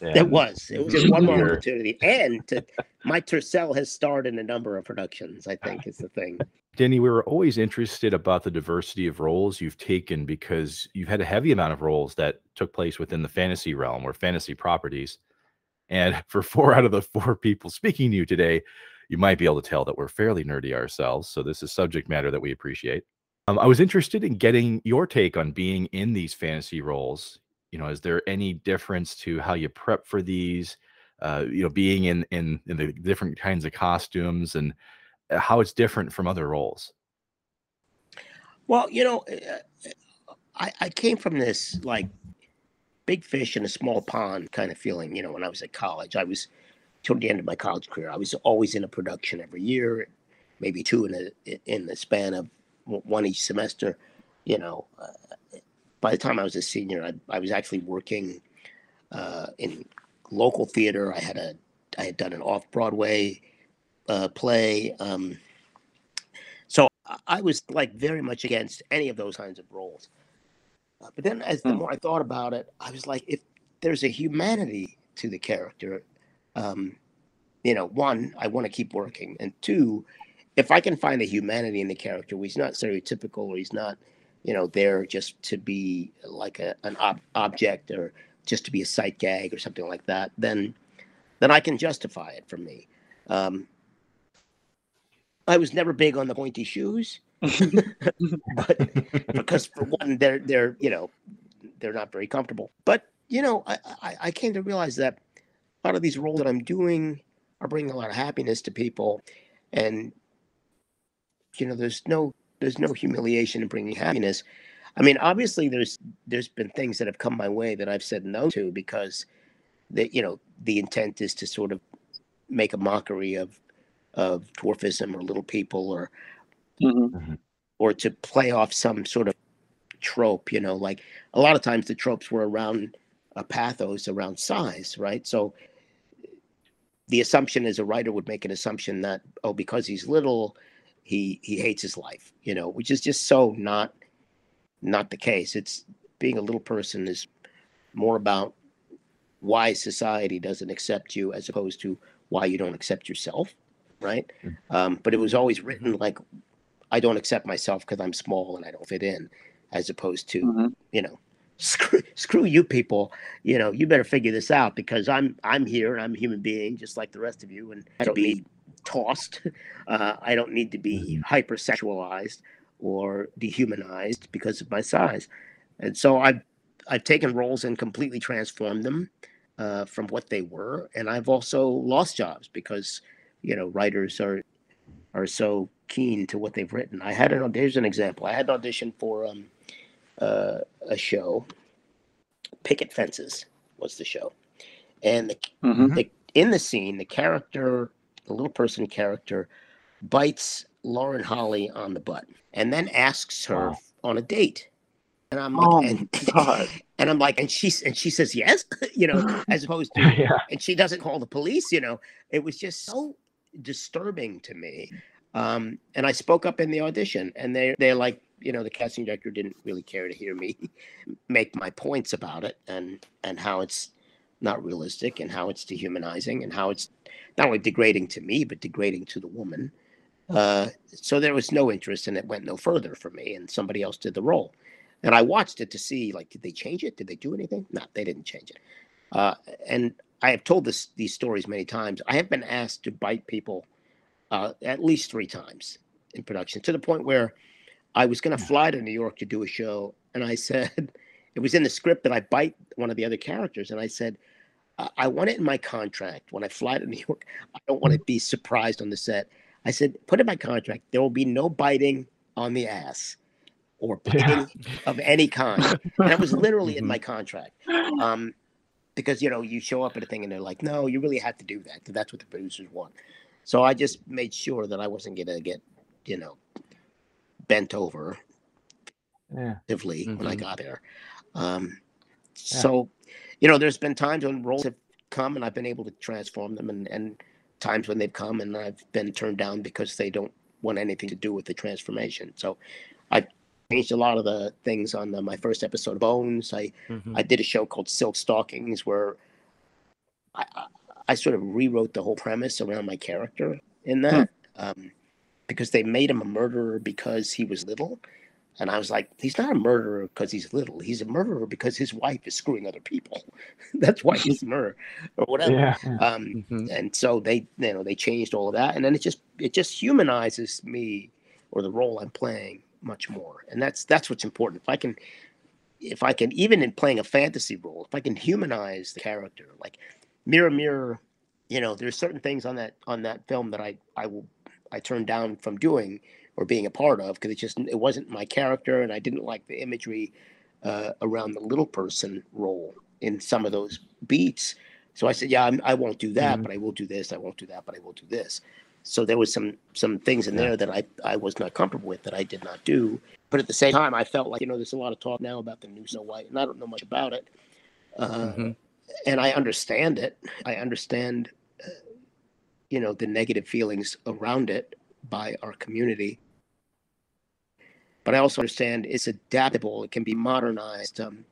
It was. It was just one more opportunity, and to, my Tercel has starred in a number of productions. I think is the thing. Denny, we were always interested about the diversity of roles you've taken because you've had a heavy amount of roles that took place within the fantasy realm or fantasy properties. And for four out of the four people speaking to you today, you might be able to tell that we're fairly nerdy ourselves. So this is subject matter that we appreciate. Um, I was interested in getting your take on being in these fantasy roles. You know, is there any difference to how you prep for these? Uh, you know, being in in in the different kinds of costumes and uh, how it's different from other roles. Well, you know, uh, I, I came from this like big fish in a small pond kind of feeling. You know, when I was at college, I was toward the end of my college career. I was always in a production every year, maybe two in a in the span of one each semester. You know, uh, by the time I was a senior, I, I was actually working uh, in local theater. I had a I had done an off Broadway uh, play. Um, so I- was like very much against any of those kinds of roles. Uh, but then, as the Hmm. more I thought about it, I was like, if there's a humanity to the character, um, you know, one, I want to keep working, and two, if I can find a humanity in the character, where he's not stereotypical, or he's not, you know, there just to be like a, an ob- object or just to be a sight gag or something like that, then then I can justify it for me. Um, I was never big on the pointy shoes, but because for one, they're they're you know they're not very comfortable. But you know, I, I I came to realize that a lot of these roles that I'm doing are bringing a lot of happiness to people, and you know, there's no there's no humiliation in bringing happiness. I mean, obviously, there's there's been things that have come my way that I've said no to because that you know the intent is to sort of make a mockery of of dwarfism or little people or Mhm. or to play off some sort of trope, you know, like a lot of times the tropes were around a pathos around size, right? So the assumption is a writer would make an assumption that oh because he's little he he hates his life, you know, which is just so not not the case. It's being a little person is more about why society doesn't accept you as opposed to why you don't accept yourself, right? Um, but it was always written like I don't accept myself because I'm small and I don't fit in, as opposed to Mhm. you know, screw screw you people. You know, you better figure this out because I'm I'm here and I'm a human being just like the rest of you, and I don't be tossed. Uh, I don't need to be hypersexualized or dehumanized because of my size. And so I've I've taken roles and completely transformed them uh, from what they were, and I've also lost jobs because you know writers are are so keen to what they've written. I had an an example. I had an audition for um, uh, a show. Picket Fences was the show, and the, Mhm. the in the scene the character, the little person character, bites Lauren Holly on the butt and then asks her Wow. on a date. And I'm like, Oh, and, God. and I'm like, and she's and she says yes, you know, as opposed to yeah. and she doesn't call the police you know it was just so disturbing to me um and i spoke up in the audition and they they're like you know the casting director didn't really care to hear me make my points about it and and how it's not realistic and how it's dehumanizing and how it's not only degrading to me but degrading to the woman. Uh so there was no interest and it went no further for me and somebody else did the role. And i watched it to see like did they change it? Did they do anything? No they didn't change it. Uh and I have told this these stories many times. I have been asked to bite people uh, at least three times in production, to the point where I was going to fly to New York to do a show, and I said it was in the script that I bite one of the other characters, and I said I, I want it in my contract when I fly to New York. I don't want to be surprised on the set. I said put in my contract there will be no biting on the ass or biting Yeah. of any kind, and that was literally in my contract. Um, because you know you show up at a thing and they're like, no, you really have to do that that's what the producers want. So I just made sure that I wasn't gonna get, you know, bent over Yeah. actively when I Mhm. got there. Um, so, you know, there's been times when roles have come and I've been able to transform them, and and times when they've come and I've been turned down because they don't want anything to do with the transformation. So, I changed a lot of the things on the, my first episode of Bones. I Mhm. I did a show called Silk Stockings where I, I, I sort of rewrote the whole premise around my character in that um, because they made him a murderer because he was little. And I was like, he's not a murderer because he's little. He's a murderer because his wife is screwing other people. That's why he's a murderer or whatever. Yeah. Um, Mhm. and so they you know they changed all of that and then it just it just humanizes me or the role i'm playing much more and that's that's what's important if i can if i can even in playing a fantasy role if i can humanize the character like mirror mirror you know there's certain things on that on that film that i i will i turned down from doing or being a part of because it just it wasn't my character and i didn't like the imagery uh, around the little person role in some of those beats so I said, yeah, I'm, I won't do that, Mhm. but I will do this. I won't do that, but I will do this. So there was some some things in there that I I was not comfortable with that I did not do. But at the same time, I felt like you know there's a lot of talk now about the new Snow White, and I don't know much about it. Uh, Mhm. And I understand it. I understand, you know, the negative feelings around it by our community. But I also understand it's adaptable. It can be modernized. Um,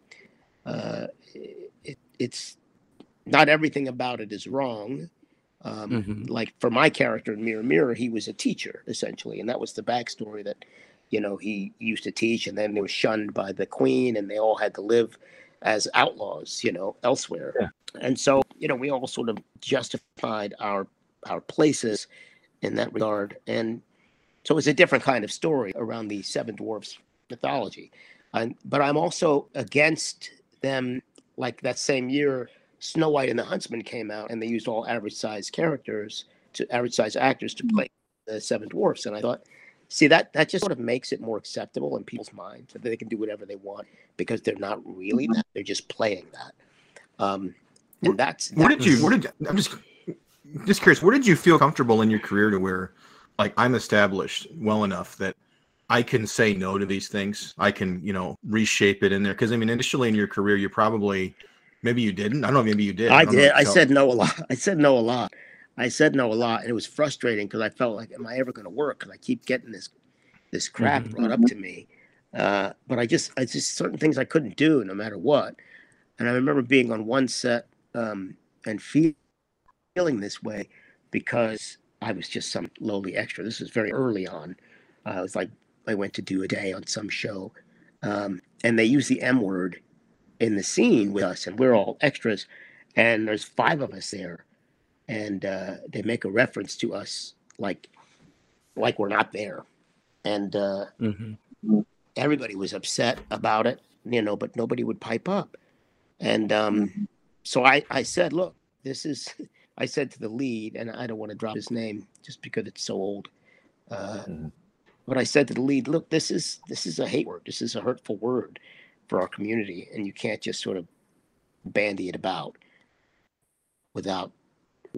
uh, it, it's not everything about it is wrong. Um, Mhm. Like for my character in Mirror Mirror, he was a teacher essentially, and that was the backstory that, you know, he used to teach, and then they were shunned by the queen, and they all had to live as outlaws, you know, elsewhere. Yeah. And so, you know, we all sort of justified our our places in that regard, and so it's a different kind of story around the Seven Dwarfs mythology. And, but I'm also against them. Like that same year, Snow White and the Huntsman came out, and they used all average size characters to average size actors to play the Seven Dwarfs. And I thought, see that that just sort of makes it more acceptable in people's minds that they can do whatever they want because they're not really that; they're just playing that. Um, and that's Where that did you? was- Where did I'm just just curious? Where did you feel comfortable in your career to where, like, I'm established well enough that I can say no to these things. I can, you know, reshape it in there. Because I mean, initially in your career, you probably, maybe you didn't. I don't know. Maybe you did. I don't did. I said no a lot. I said no a lot. I said no a lot, and it was frustrating because I felt like, am I ever going to work? Because I keep getting this this crap Mhm. brought up to me. Uh, but I just, I just certain things I couldn't do no matter what. And I remember being on one set um, and feel, feeling this way because I was just some lowly extra. This was very early on. Uh, I was like, I went to do a day on some show, um, and they used the M word in the scene with us, and we're all extras, and there's five of us there, and uh, they make a reference to us like, like we're not there, and uh, Mhm. everybody was upset about it, you know, but nobody would pipe up. And um, so I, I said, look, this is, I said to the lead, and I don't want to drop his name just because it's so old. Uh, Mhm. But I said to the lead, look, this is this is a hate word. This is a hurtful word for our community, and you can't just sort of bandy it about without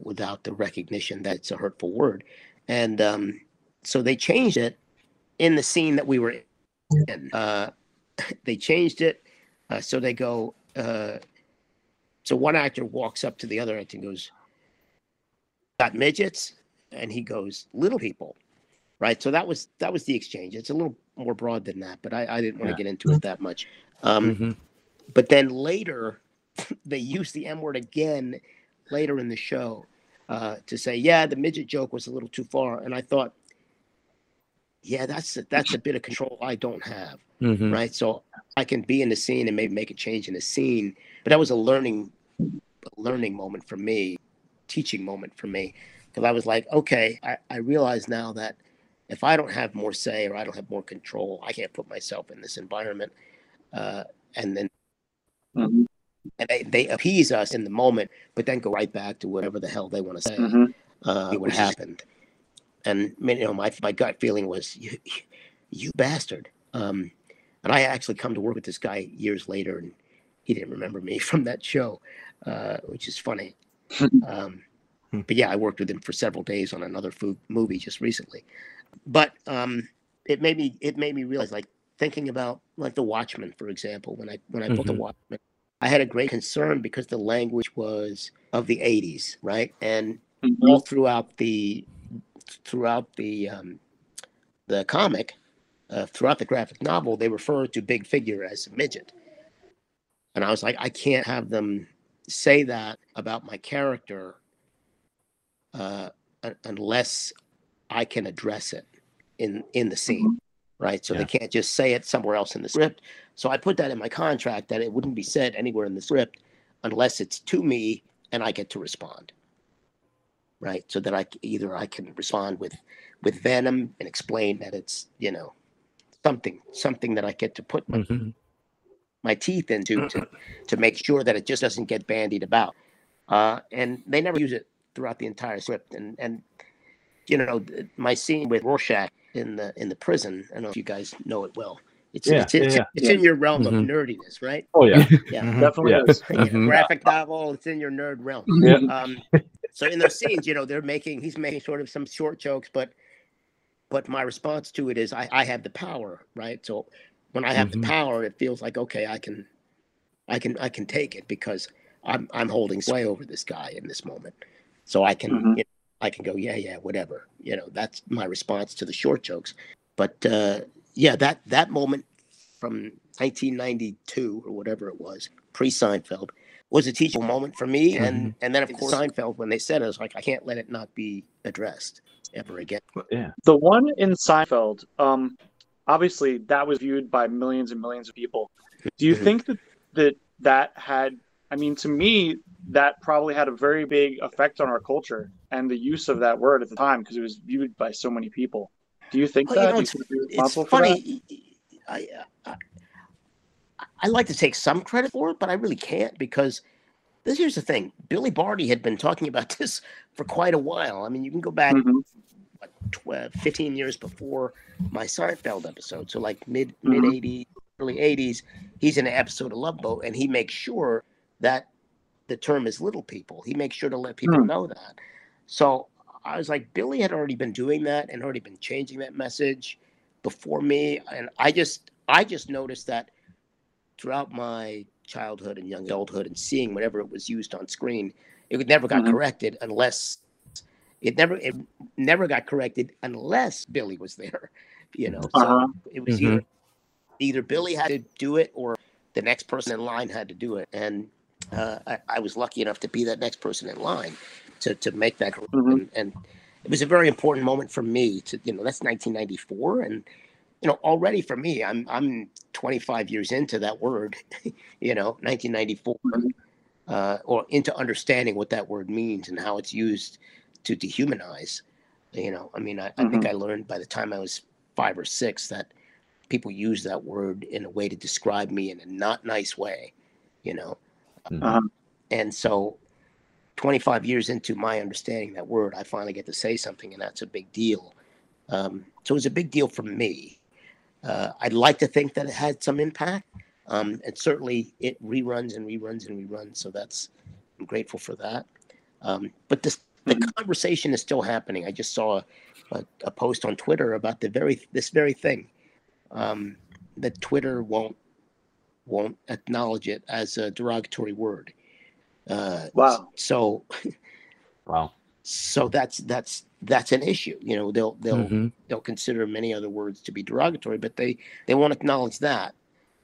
without the recognition that it's a hurtful word. And um, so they changed it in the scene that we were in. Uh, they changed it. Uh, so they go, uh, so one actor walks up to the other actor and goes, got midgets? And he goes, little people. Right. So that was that was the exchange. It's a little more broad than that, but I, I didn't want to Yeah. get into it that much. Um, Mhm. but then later they used the M word again later in the show uh, to say, yeah, the midget joke was a little too far. And I thought, yeah, that's a, that's a bit of control I don't have, Mhm. right? So I can be in the scene and maybe make a change in the scene. But that was a learning, a learning moment for me, teaching moment for me, because I was like, okay, I, I realize now that if I don't have more say or I don't have more control, I can't put myself in this environment. Uh, and then Mhm. and they, they appease us in the moment, but then go right back to whatever the hell they want to say, Mhm. uh, what happened. And you know, my my gut feeling was, you, you bastard. Um, and I actually come to work with this guy years later, and he didn't remember me from that show, uh, which is funny. Um, Hmm. but yeah, I worked with him for several days on another food movie just recently. But um, it made me it made me realize, like thinking about like The Watchmen, for example, when I when I put The. Watchmen. I had a great concern because the language was of the 80s, right? And Mhm. all throughout the throughout the um, the comic, uh, throughout the graphic novel, they refer to Big Figure as a midget, and I was like, I can't have them say that about my character uh, unless I can address it in in the scene, right? So Yeah. they can't just say it somewhere else in the script. So I put that in my contract that it wouldn't be said anywhere in the script unless it's to me and I get to respond. Right. So that I either I can respond with with venom and explain that it's, you know, something, something that I get to put my, Mhm. my teeth into to, to make sure that it just doesn't get bandied about. Uh, and they never use it throughout the entire script. And and you know, my scene with Rorschach in the in the prison, I don't know if you guys know it well. It's Yeah, it's, it's, yeah, it's yeah. in your realm Mhm. of nerdiness, right? Oh yeah. Yeah. Mhm. Definitely Yeah. is. Yeah, Mhm. graphic novel. It's in your nerd realm. Yeah. Um, so in those scenes, you know, they're making he's making sort of some short jokes, but but my response to it is I, I have the power, right? So when I have the power, it feels like okay, I can I can I can take it because I'm I'm holding sway over this guy in this moment. So I can Mhm. you know, I can go, yeah, yeah, whatever. You know, that's my response to the short jokes. But uh yeah, that that moment from 1992 or whatever it was, pre Seinfeld, was a teachable moment for me. And and then of course Seinfeld, when they said it, I was like, I can't let it not be addressed ever again. Yeah. The one in Seinfeld, um, obviously that was viewed by millions and millions of people. Do you Mhm. think that that that had? I mean, to me, that probably had a very big effect on our culture and the use of that word at the time because it was viewed by so many people. Do you think Well, you that? know, you it's, it's that? funny. I, I I like to take some credit for it, but I really can't because this here's the thing. Billy Barty had been talking about this for quite a while. I mean, you can go back Mhm. what, 12, 15 years before my Seinfeld episode. So like mid Mhm. mid 80s, early 80s, he's in an episode of Love Boat and he makes sure that the term is little people. He makes sure to let people Hmm. know that. So I was like, Billy had already been doing that and already been changing that message before me. And I just I just noticed that throughout my childhood and young adulthood and seeing whenever it was used on screen, it never got Mhm. corrected unless it never it never got corrected unless Billy was there. You know, so Uh-huh. it was Mhm. either either Billy had to do it or the next person in line had to do it. And uh, I, I was lucky enough to be that next person in line to to make that. Mhm. And, and it was a very important moment for me to you know that's 1994 and you know already for me I'm I'm 25 years into that word, you know 1994. Mhm. Uh, or into understanding what that word means and how it's used to dehumanize. You know, I mean, I, I think I learned by the time I was five or six that people use that word in a way to describe me in a not nice way, you know. Uh-huh. And so 25 years into my understanding that word, I finally get to say something, and that's a big deal. Um, so it was a big deal for me. Uh, I'd like to think that it had some impact, um, and certainly it reruns and reruns and reruns. So that's I'm grateful for that. Um, but this, the conversation is still happening. I just saw a, a post on Twitter about the very this very thing. Um, that Twitter won't won't acknowledge it as a derogatory word. Uh, Wow. So Wow. so that's that's that's an issue. You know, they'll they'll Mhm. they'll consider many other words to be derogatory, but they they won't acknowledge that.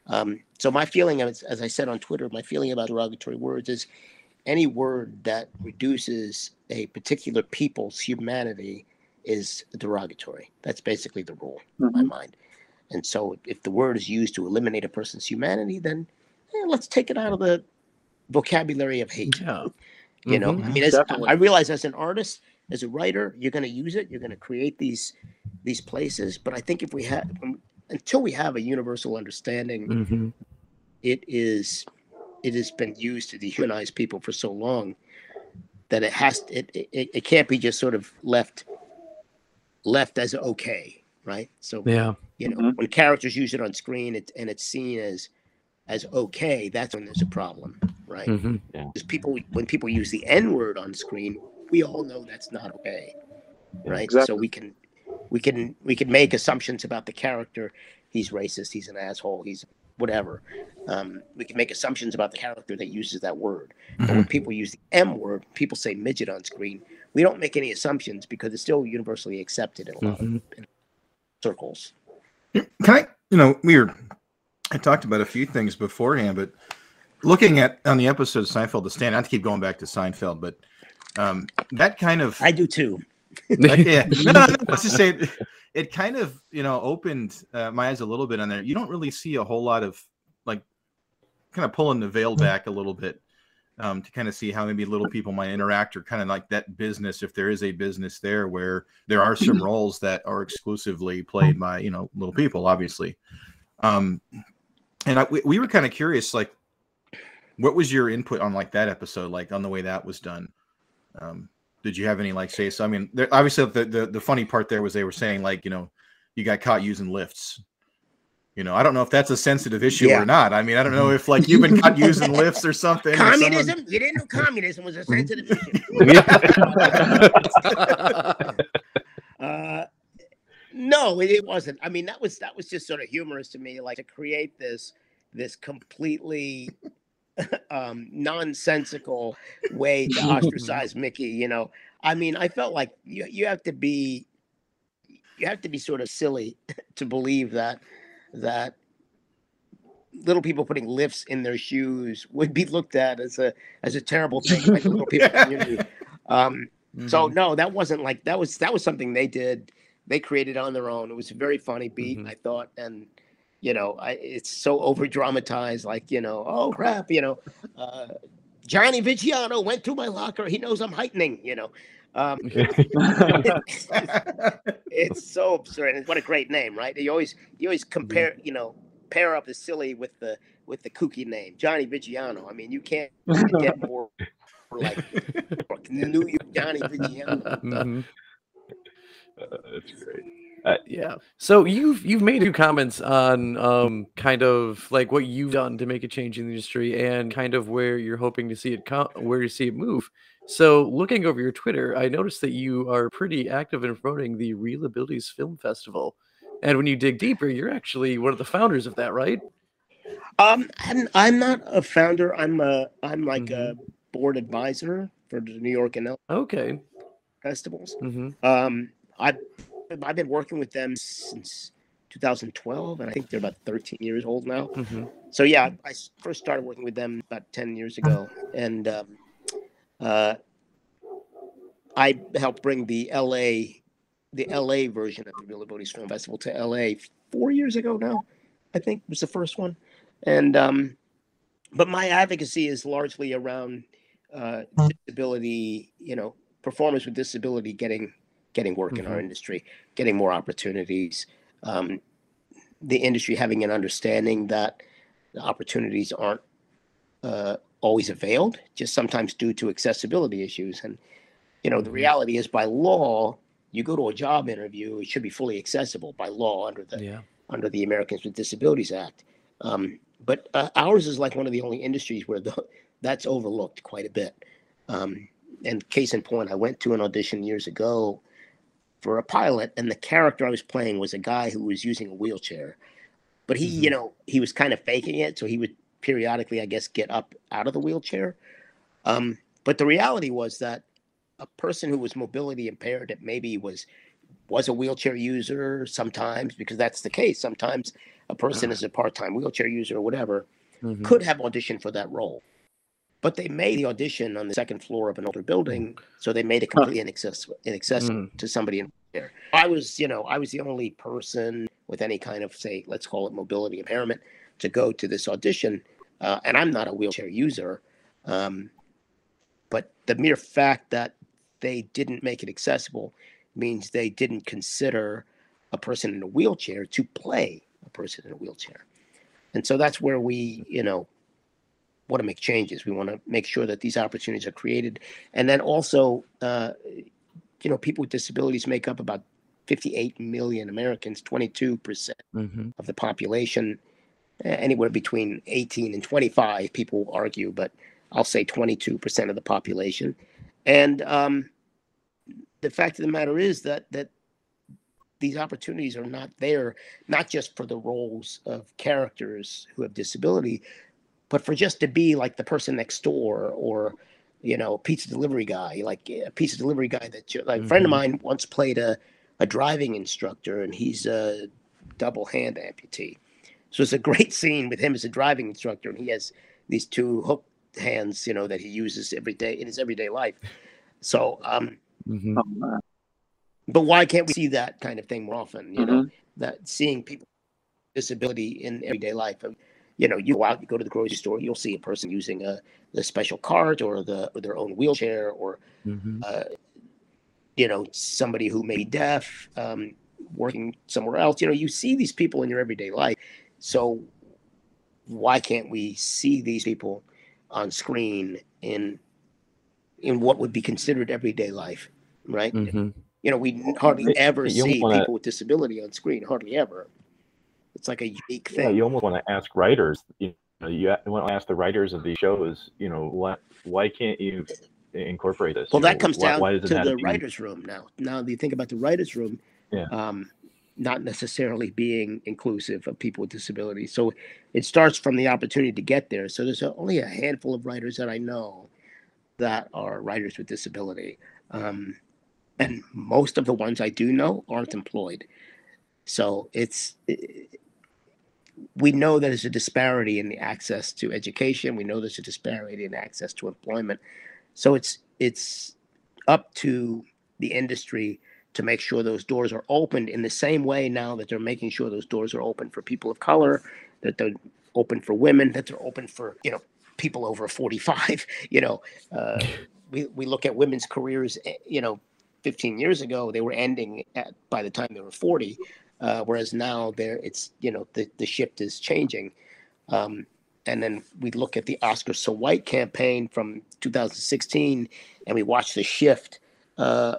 Um, so my feeling, as, as I said on Twitter, my feeling about derogatory words is any word that reduces a particular people's humanity is derogatory. That's basically the rule in my Mhm. mind. And so if the word is used to eliminate a person's humanity, then eh, let's take it out of the vocabulary of hate. Yeah. You know, Mhm. I mean, as, I realize as an artist, as a writer, you're going to use it. You're going to create these these places. But I think if we have until we have a universal understanding, Mhm. it is it has been used to dehumanize people for so long that it has it it, it can't be just sort of left left as okay, right? So Yeah. you know, Mhm. when characters use it on screen it, and it's seen as as okay, that's when there's a problem, right? Mhm. because people when people use the n word on screen we all know that's not okay right so we can we can we can make assumptions about the character he's racist he's an asshole he's whatever um, we can make assumptions about the character that uses that word but when people use the m word people say midget on screen we don't make any assumptions because it's still universally accepted in a lot Mhm. of circles. Can I, you know, we were, I talked about a few things beforehand, but looking at on the episode of Seinfeld, The Stand, not to keep going back to Seinfeld, but um, that kind of, i do too. That- yeah, no, no, no, let's just say it, it kind of, you know, opened uh, my eyes a little bit on there. You don't really see a whole lot of like kind of pulling the veil back a little bit um, to kind of see how maybe little people might interact or kind of like that business, if there is a business there where there are some roles that are exclusively played by, you know, little people, obviously. Um, and I, we, we were kind of curious, like, what was your input on like that episode, like on the way that was done? Um, did you have any like say so? I mean, there, obviously the, the the funny part there was they were saying like, you know, you got caught using lifts. You know, I don't know if that's a sensitive issue Yeah. or not. I mean, I don't know if like you've been caught using lifts or something. or someone- communism you didn't know communism was a sensitive issue Uh, no, it, it wasn't. I mean, that was that was just sort of humorous to me, like to create this this completely um, nonsensical way to ostracize Mickey. You know, I mean, I felt like you you have to be you have to be sort of silly to believe that that little people putting lifts in their shoes would be looked at as a as a terrible thing by the little people community. Um, so no, that wasn't like that was that was something they did. They created on their own. It was a very funny beat, Mhm. I thought, and you know, I, it's so over dramatized. Like you know, oh crap, you know, uh, Johnny Vigiano went to my locker. He knows I'm heightening. You know, um, it's, it's so absurd. And what a great name, right? You always you always compare, you know, pair up the silly with the with the kooky name, Johnny Vigiano. I mean, you can't get more like New York Johnny Vigiano. Mhm. Uh, that's great. Yeah. So you've you've made a few comments on um kind of like what you've done to make a change in the industry and kind of where you're hoping to see it come where you see it move. So looking over your Twitter, I noticed that you are pretty active in promoting the Real Abilities Film Festival. And when you dig deeper, you're actually one of the founders of that, right? Um, I'm I'm not a founder. I'm a I'm like a Mm-hmm. board advisor for the New York and L Okay. festivals. hmm Um, I've I've been working with them since 2012, and I think they're about 13 years old now. hmm So yeah, I first started working with them about 10 years ago, and um, uh, I helped bring the LA the LA version of the Real Abilities Film Festival to LA four years ago now. I think was the first one, and um, but my advocacy is largely around uh, disability. You know, performers with disability getting getting work in our Mhm. industry, getting more opportunities. Um, the industry having an understanding that the opportunities aren't uh, always availed, just sometimes due to accessibility issues. And you know, the Mhm. reality is, by law, you go to a job interview, it should be fully accessible by law under the Yeah. under the Americans with Disabilities Act. Um, but uh, ours is like one of the only industries where the, that's overlooked quite a bit. Um, and case in point, I went to an audition years ago for a pilot, and the character I was playing was a guy who was using a wheelchair, but he, you know, he was kind of faking it, so he would periodically, I guess, get up out of the wheelchair. Um, but the reality was that a person who was mobility impaired, that maybe was was a wheelchair user sometimes, because that's the case. Sometimes a person is a part-time wheelchair user or whatever, Mhm. could have auditioned for that role. But they made the audition on the second floor of an older building, so they made it completely inaccessible, inaccessible to somebody in there. I was, you know, I was the only person with any kind of, say, let's call it mobility impairment, to go to this audition, uh, and I'm not a wheelchair user. Um, but the mere fact that they didn't make it accessible means they didn't consider a person in a wheelchair to play a person in a wheelchair. And so that's where we, you know, want to make changes. We want to make sure that these opportunities are created. And then also, uh, you know, people with disabilities make up about 58 million Americans, 22% Mhm. of the population, anywhere between 18 and 25, people argue, but I'll say 22% of the population. And um, the fact of the matter is that that these opportunities are not there, not just for the roles of characters who have disability, but for just to be like the person next door or you know pizza delivery guy like a pizza delivery guy that you, like a friend of Mhm. mine once played a, a driving instructor and he's a double hand amputee so it's a great scene with him as a driving instructor and he has these two hook hands you know that he uses every day in his everyday life so um Mhm. Oh, but why can't we see that kind of thing more often you know Mhm. that seeing people with disability in everyday life and you know you go out you go to the grocery store you'll see a person using a the special cart or the or their own wheelchair or Mhm. uh, you know somebody who may be deaf um, working somewhere else you know you see these people in your everyday life so why can't we see these people on screen in in what would be considered everyday life right Mhm. you know we hardly ever you see wanna- people with disability on screen hardly ever it's like a unique Yeah, thing you almost want to ask writers. You know, you want to ask the writers of these shows. You know, what? Why can't you incorporate this? Well, You that know, comes why- down why does it to the writers' room now. Now, that you think about the writers' room, Yeah. um, not necessarily being inclusive of people with disabilities. So it starts from the opportunity to get there. So there's only a handful of writers that I know that are writers with disability, um, and most of the ones I do know aren't employed. So it's we know that there's a disparity in the access to education. We know there's a disparity in access to employment. So it's it's up to the industry to make sure those doors are opened in the same way now that they're making sure those doors are open for people of color, that they're open for women, that they're open for you know people over 45. You know, uh, we we look at women's careers. eh, You know, 15 years ago they were ending at by the time they were 40, uh, whereas now there it's you know the the shift is changing. Um, and then we look at the Oscar So White campaign from 2016, and we watch the shift uh,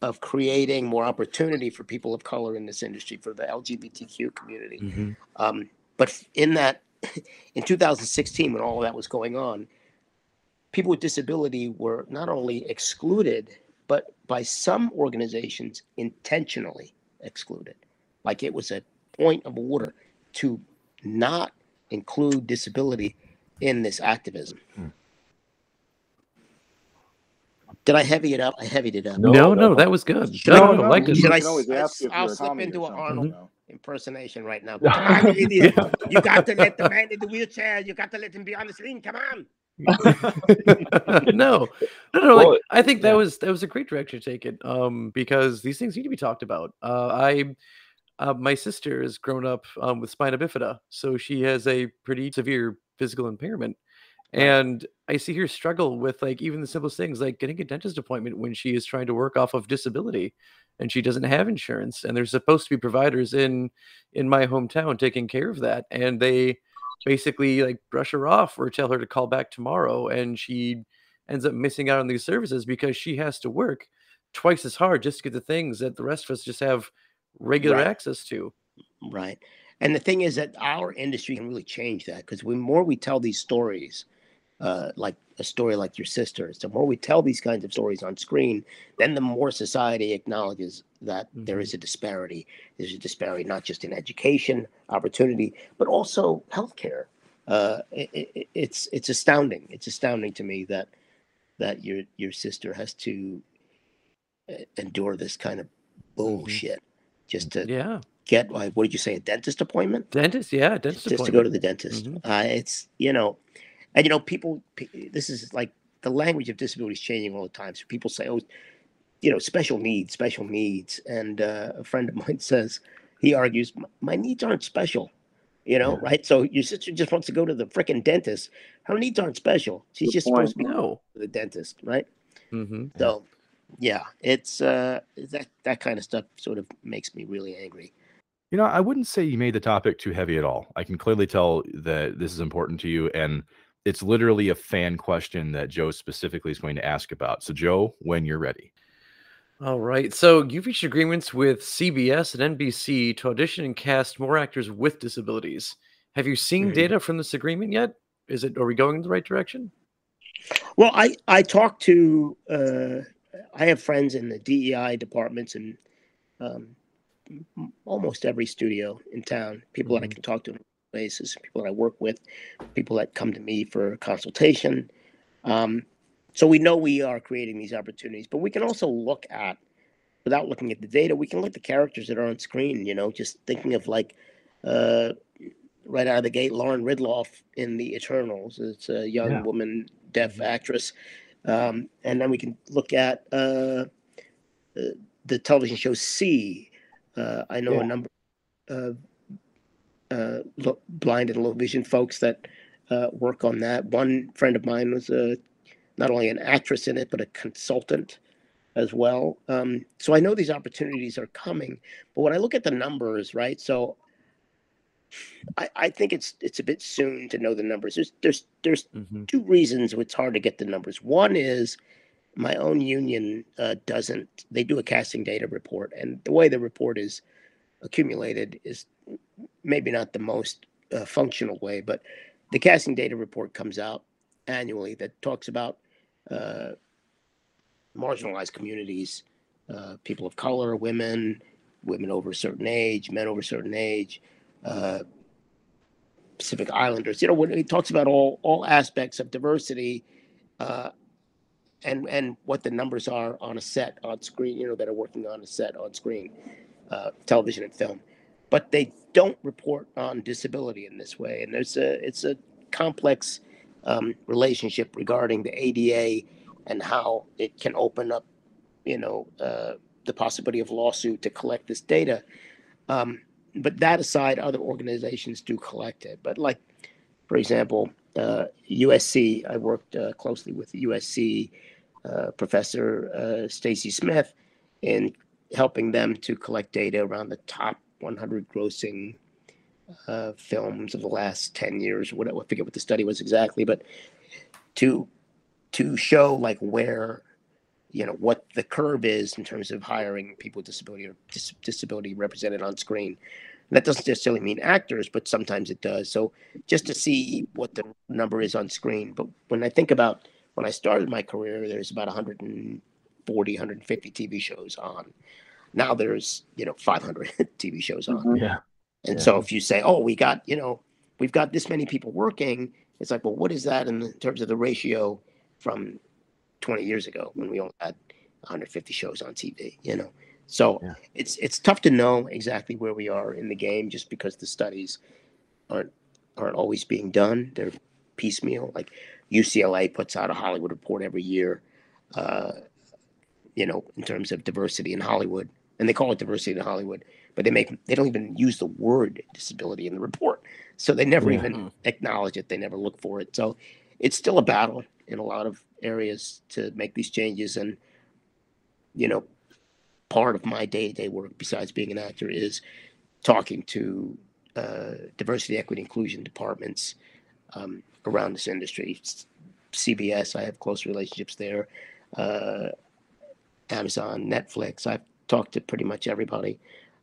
of creating more opportunity for people of color in this industry for the LGBTQ community. Mhm. Um, but in that, in 2016, when all of that was going on, people with disability were not only excluded, but by some organizations intentionally excluded. Like it was a point of order to not include disability in this activism. Hmm. Did I heavy it up? I heavied it up. No, No, no, no. that was good. Should No, I- no, I like you it. Should I can always s- ask if I'll slip into an Arnold you know. impersonation right now. Come on, you idiot. You got to let the man in the wheelchair. You got to let him be on the screen. Come on. no, no, no. Like, Well, I think that yeah. was that was a great direction to take it. Um, because these things need to be talked about. Uh, I, uh, my sister has grown up um, with spina bifida, so she has a pretty severe physical impairment, and I see her struggle with like even the simplest things like getting a dentist appointment when she is trying to work off of disability, and she doesn't have insurance, and there's supposed to be providers in in my hometown taking care of that, and they basically like brush her off or tell her to call back tomorrow and she ends up missing out on these services because she has to work twice as hard just to get the things that the rest of us just have regular Right. access to. Right. And the thing is that our industry can really change that because the more we tell these stories, uh, like a story like your sister's. The more we tell these kinds of stories on screen, then the more society acknowledges that there Mhm. is a disparity. There's a disparity not just in education, opportunity, but also healthcare. Uh, it, it, it's it's astounding. It's astounding to me that that your your sister has to uh, endure this kind of bullshit just to Yeah. get like what did you say a dentist appointment Dentist. Yeah. Dentist just to go to the dentist. Mhm. Uh, it's you know, and you know, people. This is like the language of disability is changing all the time. So people say, "Oh, you know, special needs, special needs," and uh, a friend of mine says he argues, "My needs aren't special." You know, Yeah. right? So your sister just wants to go to the freaking dentist. Her needs aren't special. She's Good just point. supposed to be No. to the dentist, right? Mm-hmm. So, yeah, it's uh, that that kind of stuff sort of makes me really angry. You know, I wouldn't say you made the topic too heavy at all. I can clearly tell that this is important to you, and it's literally a fan question that Joe specifically is going to ask about. So, Joe, when you're ready. All right. So you've reached agreements with CBS and NBC to audition and cast more actors with disabilities. Have you seen Mhm. data from this agreement yet? Is it? Are we going in the right direction? Well, I I talk to uh, I have friends in the DEI departments and um, almost every studio in town. People that I Mhm. can talk to on a basis, people that I work with, people that come to me for consultation. Um, so we know we are creating these opportunities, but we can also look at, without looking at the data, we can look at the characters that are on screen. You know, just thinking of like. Uh, Right out of the gate, Lauren Ridloff in The Eternals. It's a young Yeah. woman, deaf actress um, and then we can look at uh, uh, the television show See. Uh, I know Yeah. a number of uh, blind and low vision folks that uh, work on that. One friend of mine was a, not only an actress in it, but a consultant as well. Um, so I know these opportunities are coming. But when I look at the numbers, right? So I, I think it's it's a bit soon to know the numbers. There's there's there's Mm-hmm. two reasons it's hard to get the numbers. One is my own union uh, doesn't. They do a casting data report, and the way the report is accumulated is maybe not the most uh, functional way, but the casting data report comes out annually that talks about uh, marginalized communities, uh, people of color, women, women over a certain age, men over a certain age, uh, Pacific Islanders. You know, when it talks about all all aspects of diversity, uh, and and what the numbers are on a set on screen. You know, that are working on a set on screen, uh, television and film, but they don't report on disability in this way. And there's a it's a complex um, relationship regarding the ADA and how it can open up, you know, uh, the possibility of lawsuit to collect this data. Um, but that aside, other organizations do collect it. But like, for example, uh, USC, I worked uh, closely with USC uh, Professor uh, Stacy Smith in helping them to collect data around the top 100 grossing uh, films of the last 10 years. What I forget what the study was exactly, but to to show like where you know what the curve is in terms of hiring people with disability or dis- disability represented on screen. And that doesn't necessarily mean actors, but sometimes it does. So just to see what the number is on screen. But when I think about when I started my career, there's about 140, 150 TV shows on. Now there's you know 500 TV shows on. Mhm. Yeah. And Yeah. so if you say, oh, we got, you know, we've got this many people working, it's like, well, what is that in terms of the ratio from 20 years ago when we only had 150 shows on TV, you know? So Yeah. it's it's tough to know exactly where we are in the game just because the studies aren't aren't always being done. They're piecemeal. Like UCLA puts out a Hollywood report every year, uh, you know, in terms of diversity in Hollywood, and they call it diversity in Hollywood but they make they don't even use the word disability in the report. So they never Yeah. even acknowledge it. They never look for it. So it's still a battle in a lot of areas to make these changes. And you know part of my day-to-day work besides being an actor is talking to uh, diversity equity inclusion departments um, around this industry. Cbs i have close relationships there. Uh, amazon netflix i've talked to pretty much everybody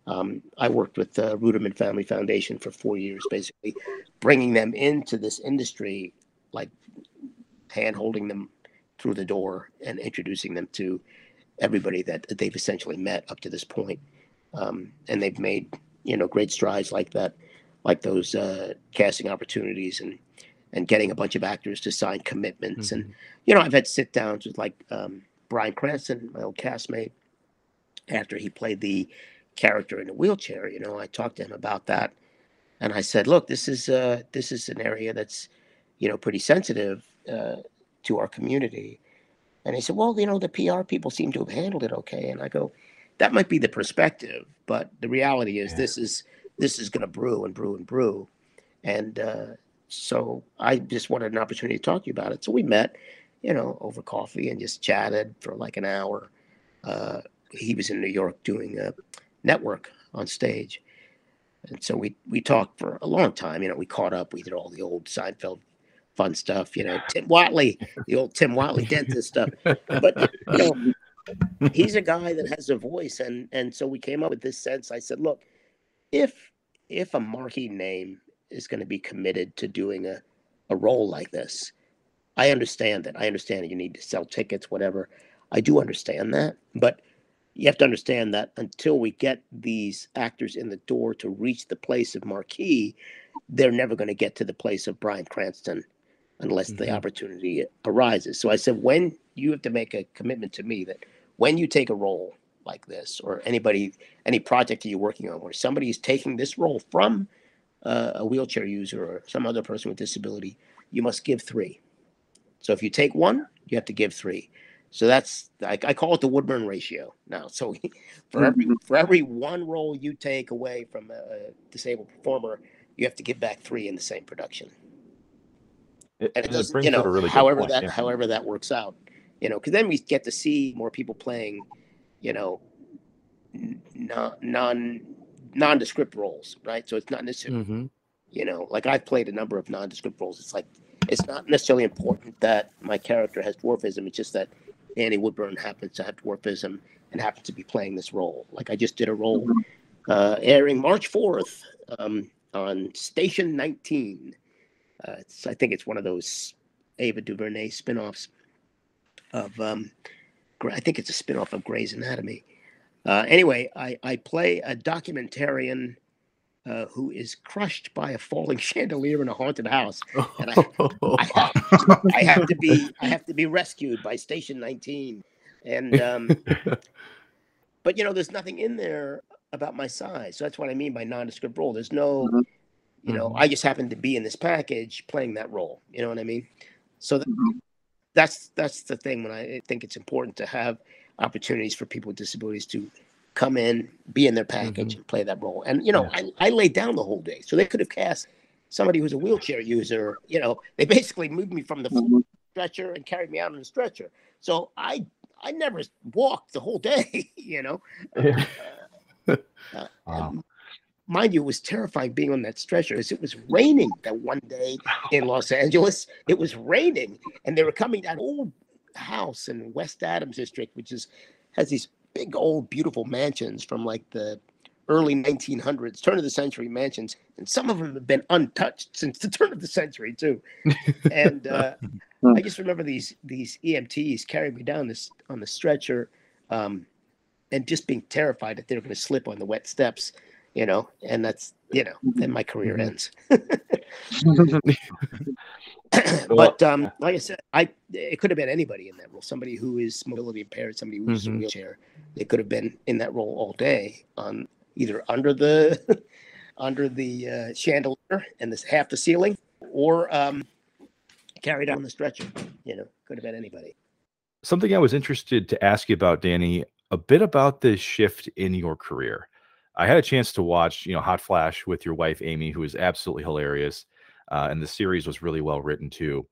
um, I worked with the Ruderman Family Foundation for four years, basically bringing them into this industry, like hand holding them through the door and introducing them to everybody that they've essentially met up to this point. Um, and they've made you know great strides like that, like those uh, casting opportunities and and getting a bunch of actors to sign commitments. Mhm. And you know I've had sit downs with like um, Bryan Cranston, my old castmate, after he played the character in a wheelchair. You know I talked to him about that, and I said, look, this is uh, this is an area that's you know pretty sensitive uh, to our community. And he said, well, you know, the PR people seem to have handled it okay. And I go, that might be the perspective, but the reality is Yeah. this is this is going to brew and brew and brew. And uh, so I just wanted an opportunity to talk to you about it. So we met, you know, over coffee and just chatted for like an hour. Uh, he was in New York doing a network on stage. And so we we talked for a long time. You know, we caught up. We did all the old Seinfeld fun stuff. You know, Tim Whatley, the old Tim Whatley dentist stuff. But you know, he's a guy that has a voice, and and so we came up with this sense. I said, look, if if a marquee name is going to be committed to doing a a role like this, I understand that. I understand that you need to sell tickets, whatever. I do understand that, but you have to understand that until we get these actors in the door to reach the place of marquee, they're never going to get to the place of Bryan Cranston unless the Mhm. opportunity arises. So I said, when you have to make a commitment to me that when you take a role like this, or anybody, any project that you're working on where somebody is taking this role from uh, a wheelchair user or some other person with disability, you must give three. So if you take one, you have to give three. So that's I, I call it the Woodburn ratio now. So for every for every one role you take away from a disabled performer, you have to give back three in the same production It, and it brings you know, a really good however point, that yeah. however that works out, you know, because then we get to see more people playing, you know, non non nondescript roles, right? So it's not necessarily, Mm-hmm. you know, like I've played a number of nondescript roles. It's like it's not necessarily important that my character has dwarfism. It's just that Danny Woodburn happens to have dwarfism and happens to be playing this role. Like I just did a role uh, airing March fourth um, on Station 19. Uh, it's, I think it's one of those Ava DuVernay spin-offs of um, I think it's a spin-off of Grey's Anatomy. Uh, anyway, I, I play a documentarian uh, who is crushed by a falling chandelier in a haunted house. And I, I, have, I have to be I have to be rescued by Station 19, and um, but you know, there's nothing in there about my size. So that's what I mean by nondescript role. There's no, Mhm. you know, Mhm. I just happen to be in this package playing that role. You know what I mean? So th- that's that's the thing when I think it's important to have opportunities for people with disabilities to come in, be in their package, mm-hmm. and play that role. And you know, I, I laid down the whole day, so they could have cast somebody who's a wheelchair user. You know, they basically moved me from the floor stretcher and carried me out on a stretcher. So I I never walked the whole day. You know, Yeah. Uh, uh, Wow. and mind you, it was terrifying being on that stretcher because it was raining that one day in Los Angeles. It was raining, and they were coming that old house in West Adams district, which is has these big old beautiful mansions from like the early 1900s, turn of the century mansions, and some of them have been untouched since the turn of the century too. And uh, I just remember these these EMTs carrying me down this on the stretcher, um, and just being terrified that they were going to slip on the wet steps, you know. And that's you know, then my career ends. but um, like I said, I it could have been anybody in that role. Somebody who is mobility impaired, somebody who's in Mhm. a wheelchair. They could have been in that role all day on either under the under the uh, chandelier and this half the ceiling, or um, carried on the stretcher. You know, could have been anybody. Something I was interested to ask you about, Danny, a bit about this shift in your career. I had a chance to watch, you know, Hot Flash with your wife Amy, who is absolutely hilarious, uh, and the series was really well written too.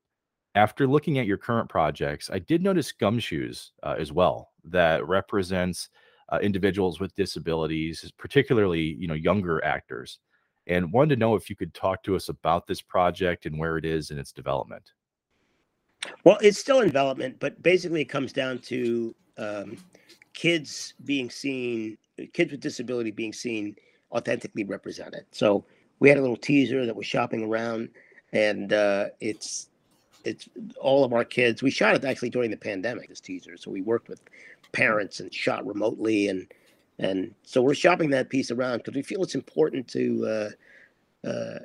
After looking at your current projects, I did notice Gumshoes uh, as well, that represents uh, individuals with disabilities, particularly you know younger actors, and wanted to know if you could talk to us about this project and where it is in its development. Well, it's still in development, but basically it comes down to um, kids being seen, kids with disability being seen authentically represented. So we had a little teaser that was shopping around, and uh, it's it's all of our kids. We shot it actually during the pandemic, this teaser. So we worked with parents and shot remotely, and and so we're shopping that piece around because we feel it's important to uh, uh,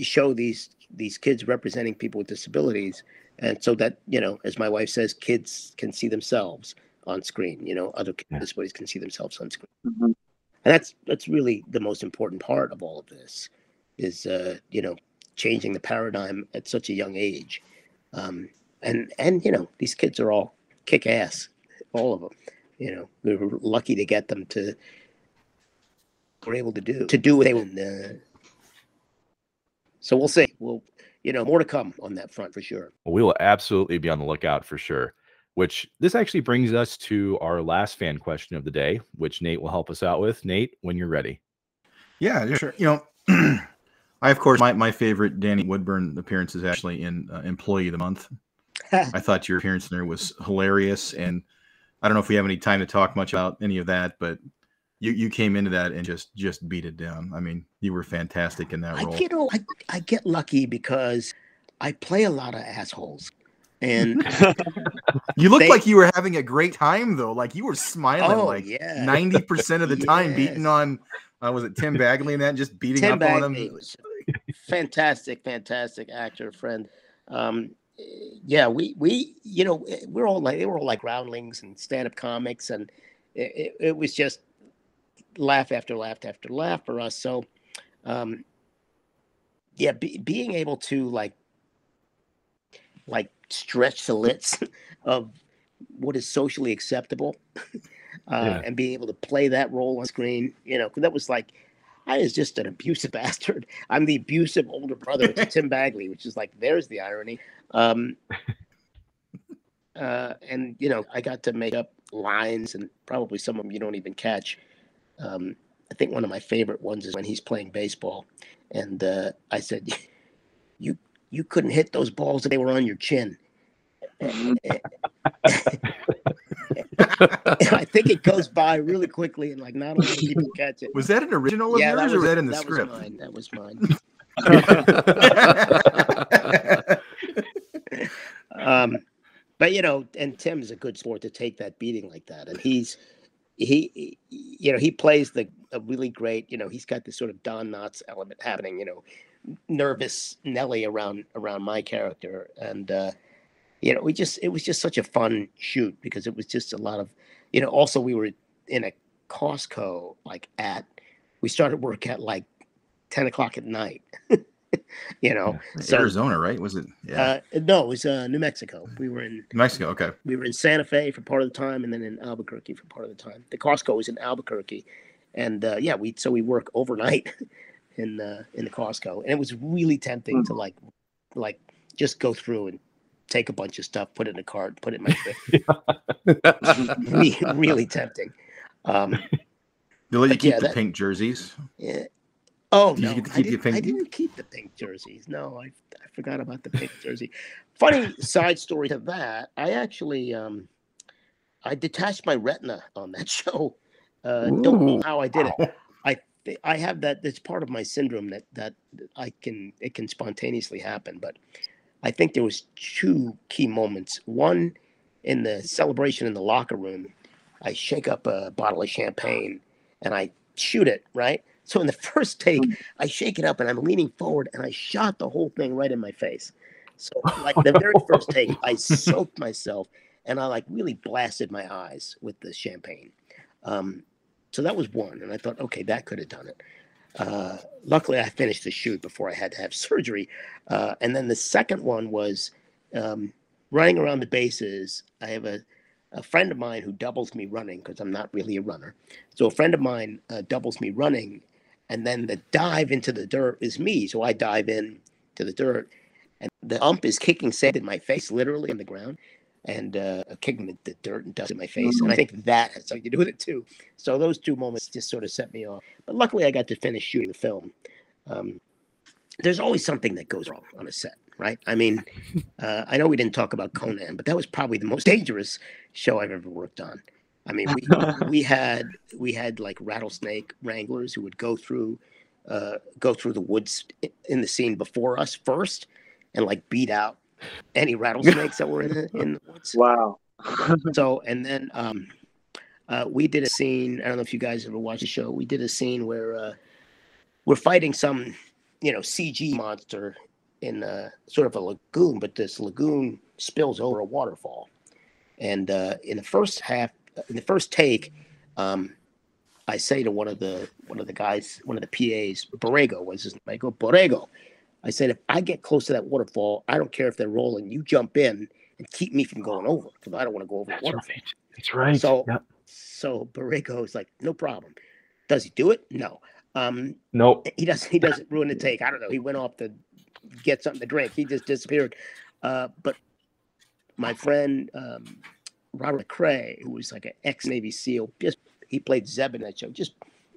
show these these kids representing people with disabilities, and so that you know, as my wife says, kids can see themselves on screen. You know, other Yeah. disabilities can see themselves on screen, Mhm. and that's that's really the most important part of all of this is uh, you know changing the paradigm at such a young age um, and and you know these kids are all kick ass all of them you know we were lucky to get them to were able to do to do what they would uh, so we'll see we'll you know more to come on that front for sure we will absolutely be on the lookout for sure. Which this actually brings us to our last fan question of the day, which Nate will help us out with. Nate, when you're ready. Yeah, yeah, sure. You know, I of course my, my favorite Danny Woodburn appearance is actually in uh, Employee of the Month. I thought your appearance there was hilarious, and I don't know if we have any time to talk much about any of that, but you you came into that and just just beat it down. I mean, you were fantastic in that I, role. you know I, I get lucky because i play a lot of assholes and You looked they- like you were having a great time though. Like you were smiling oh like yeah ninety percent of the time, beating on uh, was it Tim Bagley and that just beating Tim up on him. was fantastic, fantastic actor friend. Um, yeah, we we you know we're all like they were all like groundlings and stand up comics, and it, it, it was just laugh after laugh after laugh for us. So, um, yeah, be, being able to like like stretch the limits of what is socially acceptable. Uh, Yeah. and being able to play that role on screen, you know, 'cause that was like I was just an abusive bastard. I'm the abusive older brother to Tim Bagley, which is like, there's the irony. Um, uh, and you know, I got to make up lines, and probably some of them you don't even catch. Um, I think one of my favorite ones is when he's playing baseball, and uh, I said, "You you couldn't hit those balls if they were on your chin." I think it goes by really quickly, and like not a lot of people catch it. Was that an original of yeah, yours that was, or was that in the that script? Was mine. That was mine. um, but you know, and Tim's a good sport to take that beating like that, and he's he, he- you know, he plays the a really great. You know, he's got this sort of Don Knotts element happening. You know, nervous Nelly around around my character, and uh, you know, we just it was just such a fun shoot because it was just a lot of, you know. Also, we were in a Costco like at we started work at like ten o'clock at night. you know, so Arizona, right? Was it? Yeah, uh, no, it was uh, New Mexico. We were in New Mexico. Okay. we were in Santa Fe for part of the time, and then in Albuquerque for part of the time. The Costco was in Albuquerque, and uh, yeah, we so we work overnight in uh, in the Costco, and it was really tempting to like like just go through and take a bunch of stuff, put it in a cart, put it in my trip. really, really tempting. Um, They let you keep yeah, the that- pink jerseys. yeah. Oh Did you no, get to I, keep your didn't, I didn't keep the pink jerseys. No, I, I forgot about the pink jersey. Funny side story to that. I actually um, I detached my retina on that show. Uh, don't know how I did it. I I have that. That's part of my syndrome that that I can it can spontaneously happen. But I think there was two key moments. One in the celebration in the locker room, I shake up a bottle of champagne and I shoot it right. So in the first take, I shake it up and I'm leaning forward and I shot the whole thing right in my face. So like the very first take, I soaked myself and I like really blasted my eyes with the champagne. Um, so that was one, and I thought, okay, that could have done it. Uh, luckily, I finished the shoot before I had to have surgery. Uh, and then the second one was um, running around the bases. I have a, a friend of mine who doubles me running because I'm not really a runner. So a friend of mine uh, doubles me running, and then the dive into the dirt is me. So I dive in to the dirt, and the ump is kicking sand in my face, literally on the ground, and uh, kicking the, the dirt and dust in my face. And I think that has something to do with it too. So those two moments just sort of set me off. But luckily, I got to finish shooting the film. Um, there's always something that goes wrong on a set, right? I mean, uh, I know we didn't talk about Conan, but that was probably the most dangerous show I've ever worked on. I mean, we we had we had like rattlesnake wranglers who would go through uh, go through the woods in the scene before us first, and like beat out any rattlesnakes that were in the, in the woods. Wow. So, and then um, uh, we did a scene. I don't know if you guys ever watched the show. We did a scene where uh, we're fighting some, you know, CG monster in uh, sort of a lagoon, but this lagoon spills over a waterfall. And uh, in the first half, in the first take, um, I say to one of the one of the guys, one of the PAs, Borrego was his name. I go, Borrego. I said, if I get close to that waterfall, I don't care if they're rolling. You jump in and keep me from going over because I don't want to go over the waterfall. right. That's right. So, Yep. so Borrego is like, no problem. Does he do it? No. Um, Nope. he doesn't. He doesn't ruin the take. I don't know. He went off to get something to drink. He just disappeared. Uh, but my friend um, Robert McRay, who was like an ex Navy SEAL, just he played Zeb in that show. Just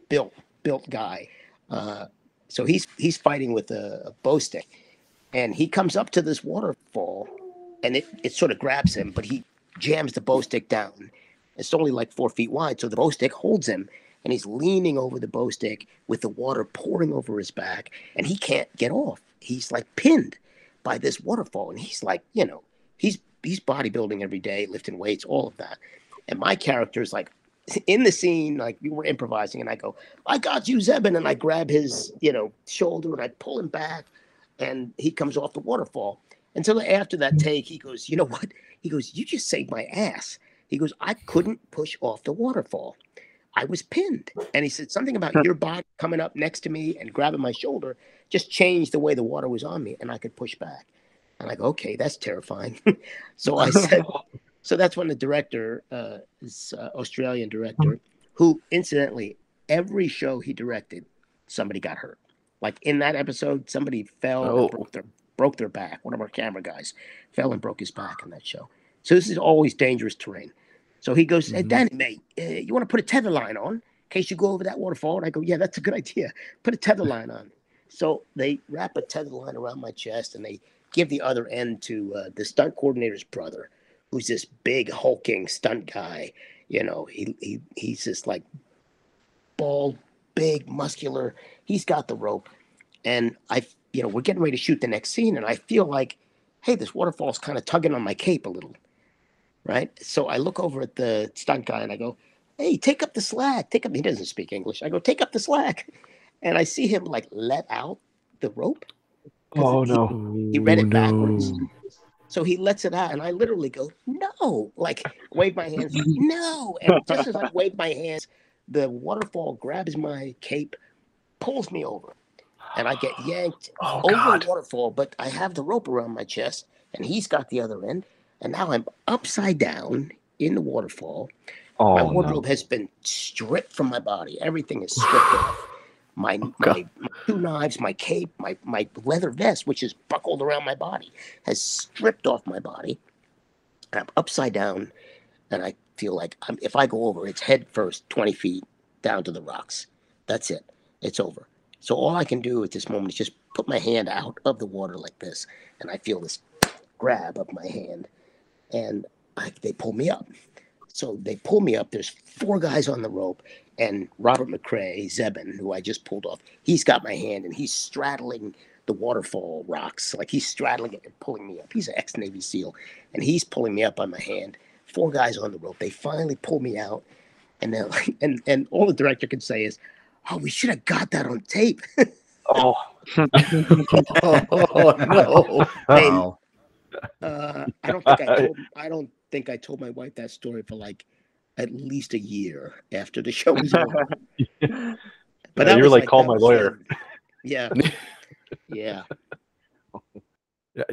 built, built guy. Uh, so he's he's fighting with a, a bow stick, and he comes up to this waterfall, and it it sort of grabs him, but he jams the bow stick down. It's only like four feet wide, so the bow stick holds him, and he's leaning over the bow stick with the water pouring over his back, and he can't get off. He's like pinned by this waterfall, and he's like, you know, he's he's bodybuilding every day, lifting weights, all of that. And my character is like in the scene, like we were improvising, and I go, I got you, Zebin, and I grab his, you know, shoulder and I pull him back, and he comes off the waterfall. And so after that mm. take, he goes, you know what? He goes, you just saved my ass. He goes, I couldn't push off the waterfall. I was pinned. And he said, something about your body coming up next to me and grabbing my shoulder just changed the way the water was on me and I could push back. And I go, okay, that's terrifying. so I said, so that's when the director, uh, is uh, Australian director, who incidentally, every show he directed, somebody got hurt. Like in that episode, somebody fell Oh. and broke their, broke their back. One of our camera guys fell and broke his back in that show. So this is always dangerous terrain. So he goes, "Hey, Mhm. Danny, mate, uh, you want to put a tether line on in case you go over that waterfall?" And I go, "Yeah, that's a good idea. Put a tether line on." So they wrap a tether line around my chest and they give the other end to uh, the stunt coordinator's brother, who's this big hulking stunt guy. You know, he he he's just like bald, big, muscular. He's got the rope, and I, you know, we're getting ready to shoot the next scene, and I feel like, hey, this waterfall's kind of tugging on my cape a little, right? So I look over at the stunt guy and I go, hey, take up the slack. Take up. He doesn't speak English. I go, take up the slack, and I see him like let out the rope. Oh he- no. He read it oh, backwards. So he lets it out, and I literally go, no, like wave my hands, no. And just as I wave my hands, the waterfall grabs my cape, pulls me over, and I get yanked Oh over god. the waterfall. But I have the rope around my chest, and he's got the other end, and now I'm upside down in the waterfall. my Oh no. wardrobe has been stripped from my body. Everything is stripped off. My, Oh, my, two knives, my cape, my, my leather vest, which is buckled around my body, has stripped off my body. And I'm upside down, and I feel like I'm, if I go over, it's head first, 20 feet down to the rocks. That's it. It's over. So all I can do at this moment is just put my hand out of the water like this, and I feel this grab of my hand, and I, they pull me up. So they pull me up. There's four guys on the rope, and Robert McRay, Zebin, who I just pulled off, he's got my hand and he's straddling the waterfall rocks. Like he's straddling it and pulling me up. He's an ex Navy SEAL, and he's pulling me up on my hand. Four guys on the rope. They finally pull me out, and they're like, and and all the director can say is, "Oh, we should have got that on tape." Oh. oh no! Hey, Wow. Uh, I don't think I told. I don't think I told my wife that story for like at least a year after the show was over. Yeah, you're was like, "Call my lawyer." fun. Yeah, yeah.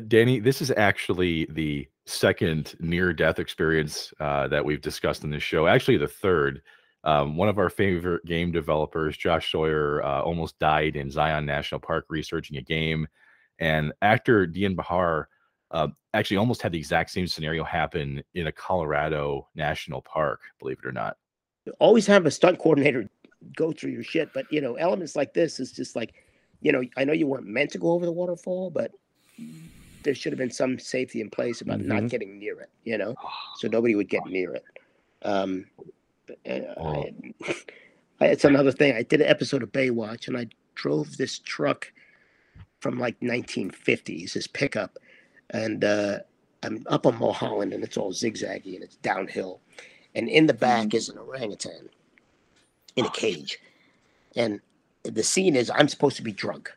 Danny, this is actually the second near death experience uh, that we've discussed in this show. Actually, the third. Um, one of our favorite game developers, Josh Sawyer, uh, almost died in Zion National Park researching a game. And actor Dian Bahar uh, actually almost had the exact same scenario happen in a Colorado national park, believe it or not. Always have a stunt coordinator go through your shit, but you know, elements like this is just like, you know, I know you weren't meant to go over the waterfall, but there should have been some safety in place about not Mhm. getting near it. You know, so nobody would get near it. Um, but, Oh. I, I, it's another thing. I did an episode of Baywatch, and I drove this truck from like 1950s, this pickup, and uh, I'm up on Mulholland, and it's all zigzaggy and it's downhill, and in the back is an orangutan in a cage, and the scene is I'm supposed to be drunk,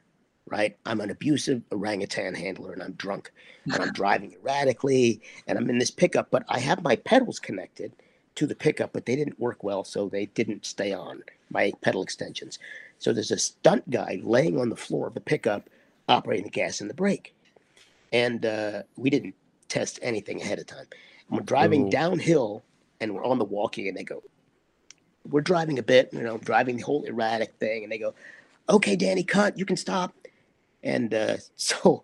right? I'm an abusive orangutan handler, and I'm drunk, and I'm driving erratically, and I'm in this pickup, but I have my pedals connected to the pickup, but they didn't work well, so they didn't stay on my pedal extensions. So there's a stunt guy laying on the floor of the pickup, operating the gas and the brake, and uh, we didn't test anything ahead of time. And we're driving Ooh. downhill, and we're on the walkie, and they go, "We're driving a bit, you know, driving the whole erratic thing," and they go, "Okay, Danny, cut. You can stop." And uh, so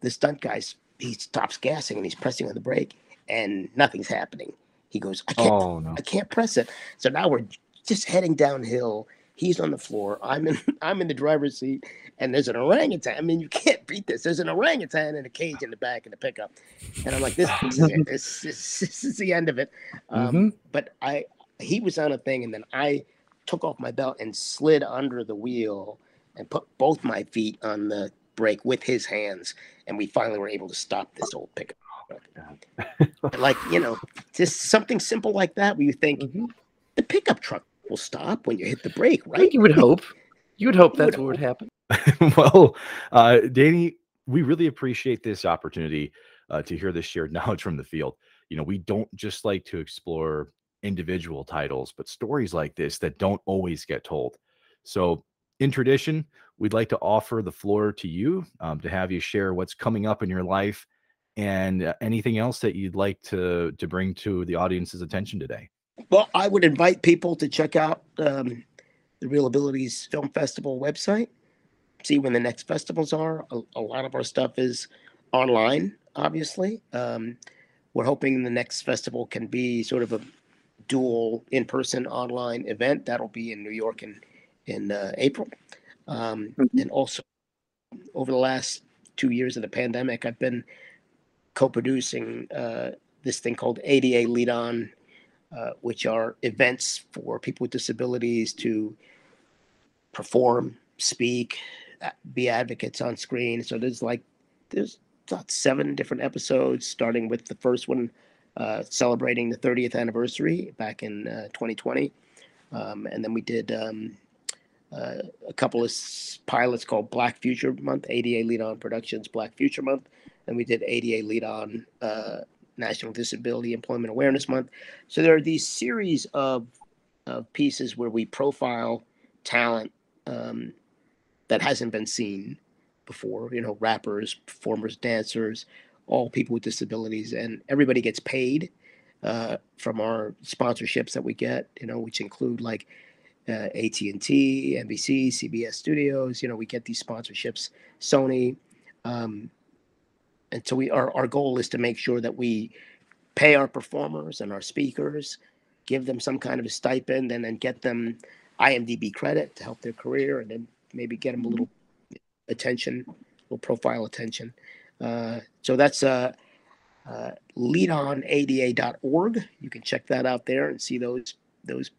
the stunt guy's he stops gassing and he's pressing on the brake, and nothing's happening. He goes, "I can't Oh no. I can't press it. So now we're just heading downhill. He's on the floor. I'm in I'm in the driver's seat, and there's an orangutan. I mean, you can't beat this. There's an orangutan in a cage in the back of the pickup, and I'm like, this, this is it. This, this, this is the end of it. Um, Mhm. But I he was on a thing, and then I took off my belt and slid under the wheel and put both my feet on the brake with his hands, and we finally were able to stop this old pickup. truck. like you know, just something simple like that, where you think Mhm. the pickup truck will stop when you hit the brake, right? you would hope. You would hope You would that's what would happen. well, uh, Danny, we really appreciate this opportunity uh, to hear this shared knowledge from the field. You know, we don't just like to explore individual titles, but stories like this that don't always get told. So, in tradition, we'd like to offer the floor to you um, to have you share what's coming up in your life and uh, anything else that you'd like to to bring to the audience's attention today. Well, I would invite people to check out um, the ReelAbilities Film Festival website, see when the next festivals are. A, a lot of our stuff is online, obviously. Um, we're hoping the next festival can be sort of a dual in-person online event. That'll be in New York in in uh, April, um, Mhm. and also over the last two years of the pandemic, I've been co-producing uh, this thing called ADA Lead On uh, which are events for people with disabilities to perform, speak, be advocates on screen. So there's like there's about seven different episodes, starting with the first one uh, celebrating the 30th anniversary back in uh, 2020, um, and then we did um, uh, a couple of pilots called Black Future Month, ADA Lead On Productions Black Future Month, and we did ADA Lead On uh, National Disability Employment Awareness Month. So there are these series of, of pieces where we profile talent um, that hasn't been seen before. You know, rappers, performers, dancers, all people with disabilities, and everybody gets paid uh, from our sponsorships that we get. You know, which include like uh, AT and T, NBC, CBS Studios. You know, we get these sponsorships, Sony. Um, and so we our, our goal is to make sure that we pay our performers and our speakers, give them some kind of a stipend, and then get them IMDb credit to help their career, and then maybe get them a little attention, a little profile attention. Uh, so that's uh, uh, leadonada.org. You can check that out there and see those those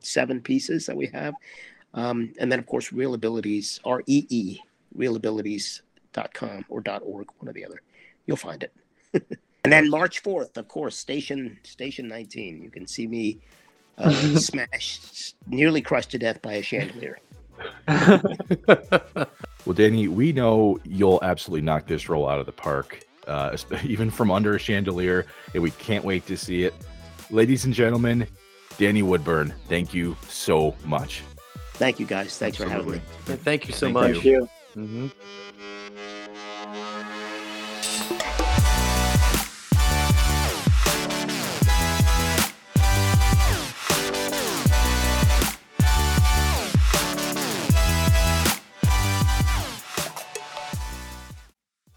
seven pieces that we have. Um, and then, of course, ReelAbilities, R E E, real reelabilities.com or .org, one or the other. You'll find it. and then March 4th, of course, Station Station 19. You can see me uh, smashed, nearly crushed to death by a chandelier. Well, Danny, we know you'll absolutely knock this role out of the park, uh, even from under a chandelier, and we can't wait to see it. Ladies and gentlemen, Danny Woodburn, thank you so much. Thank you, guys. Thanks for having me. Thank you so Thank much. Thank you. Mhm.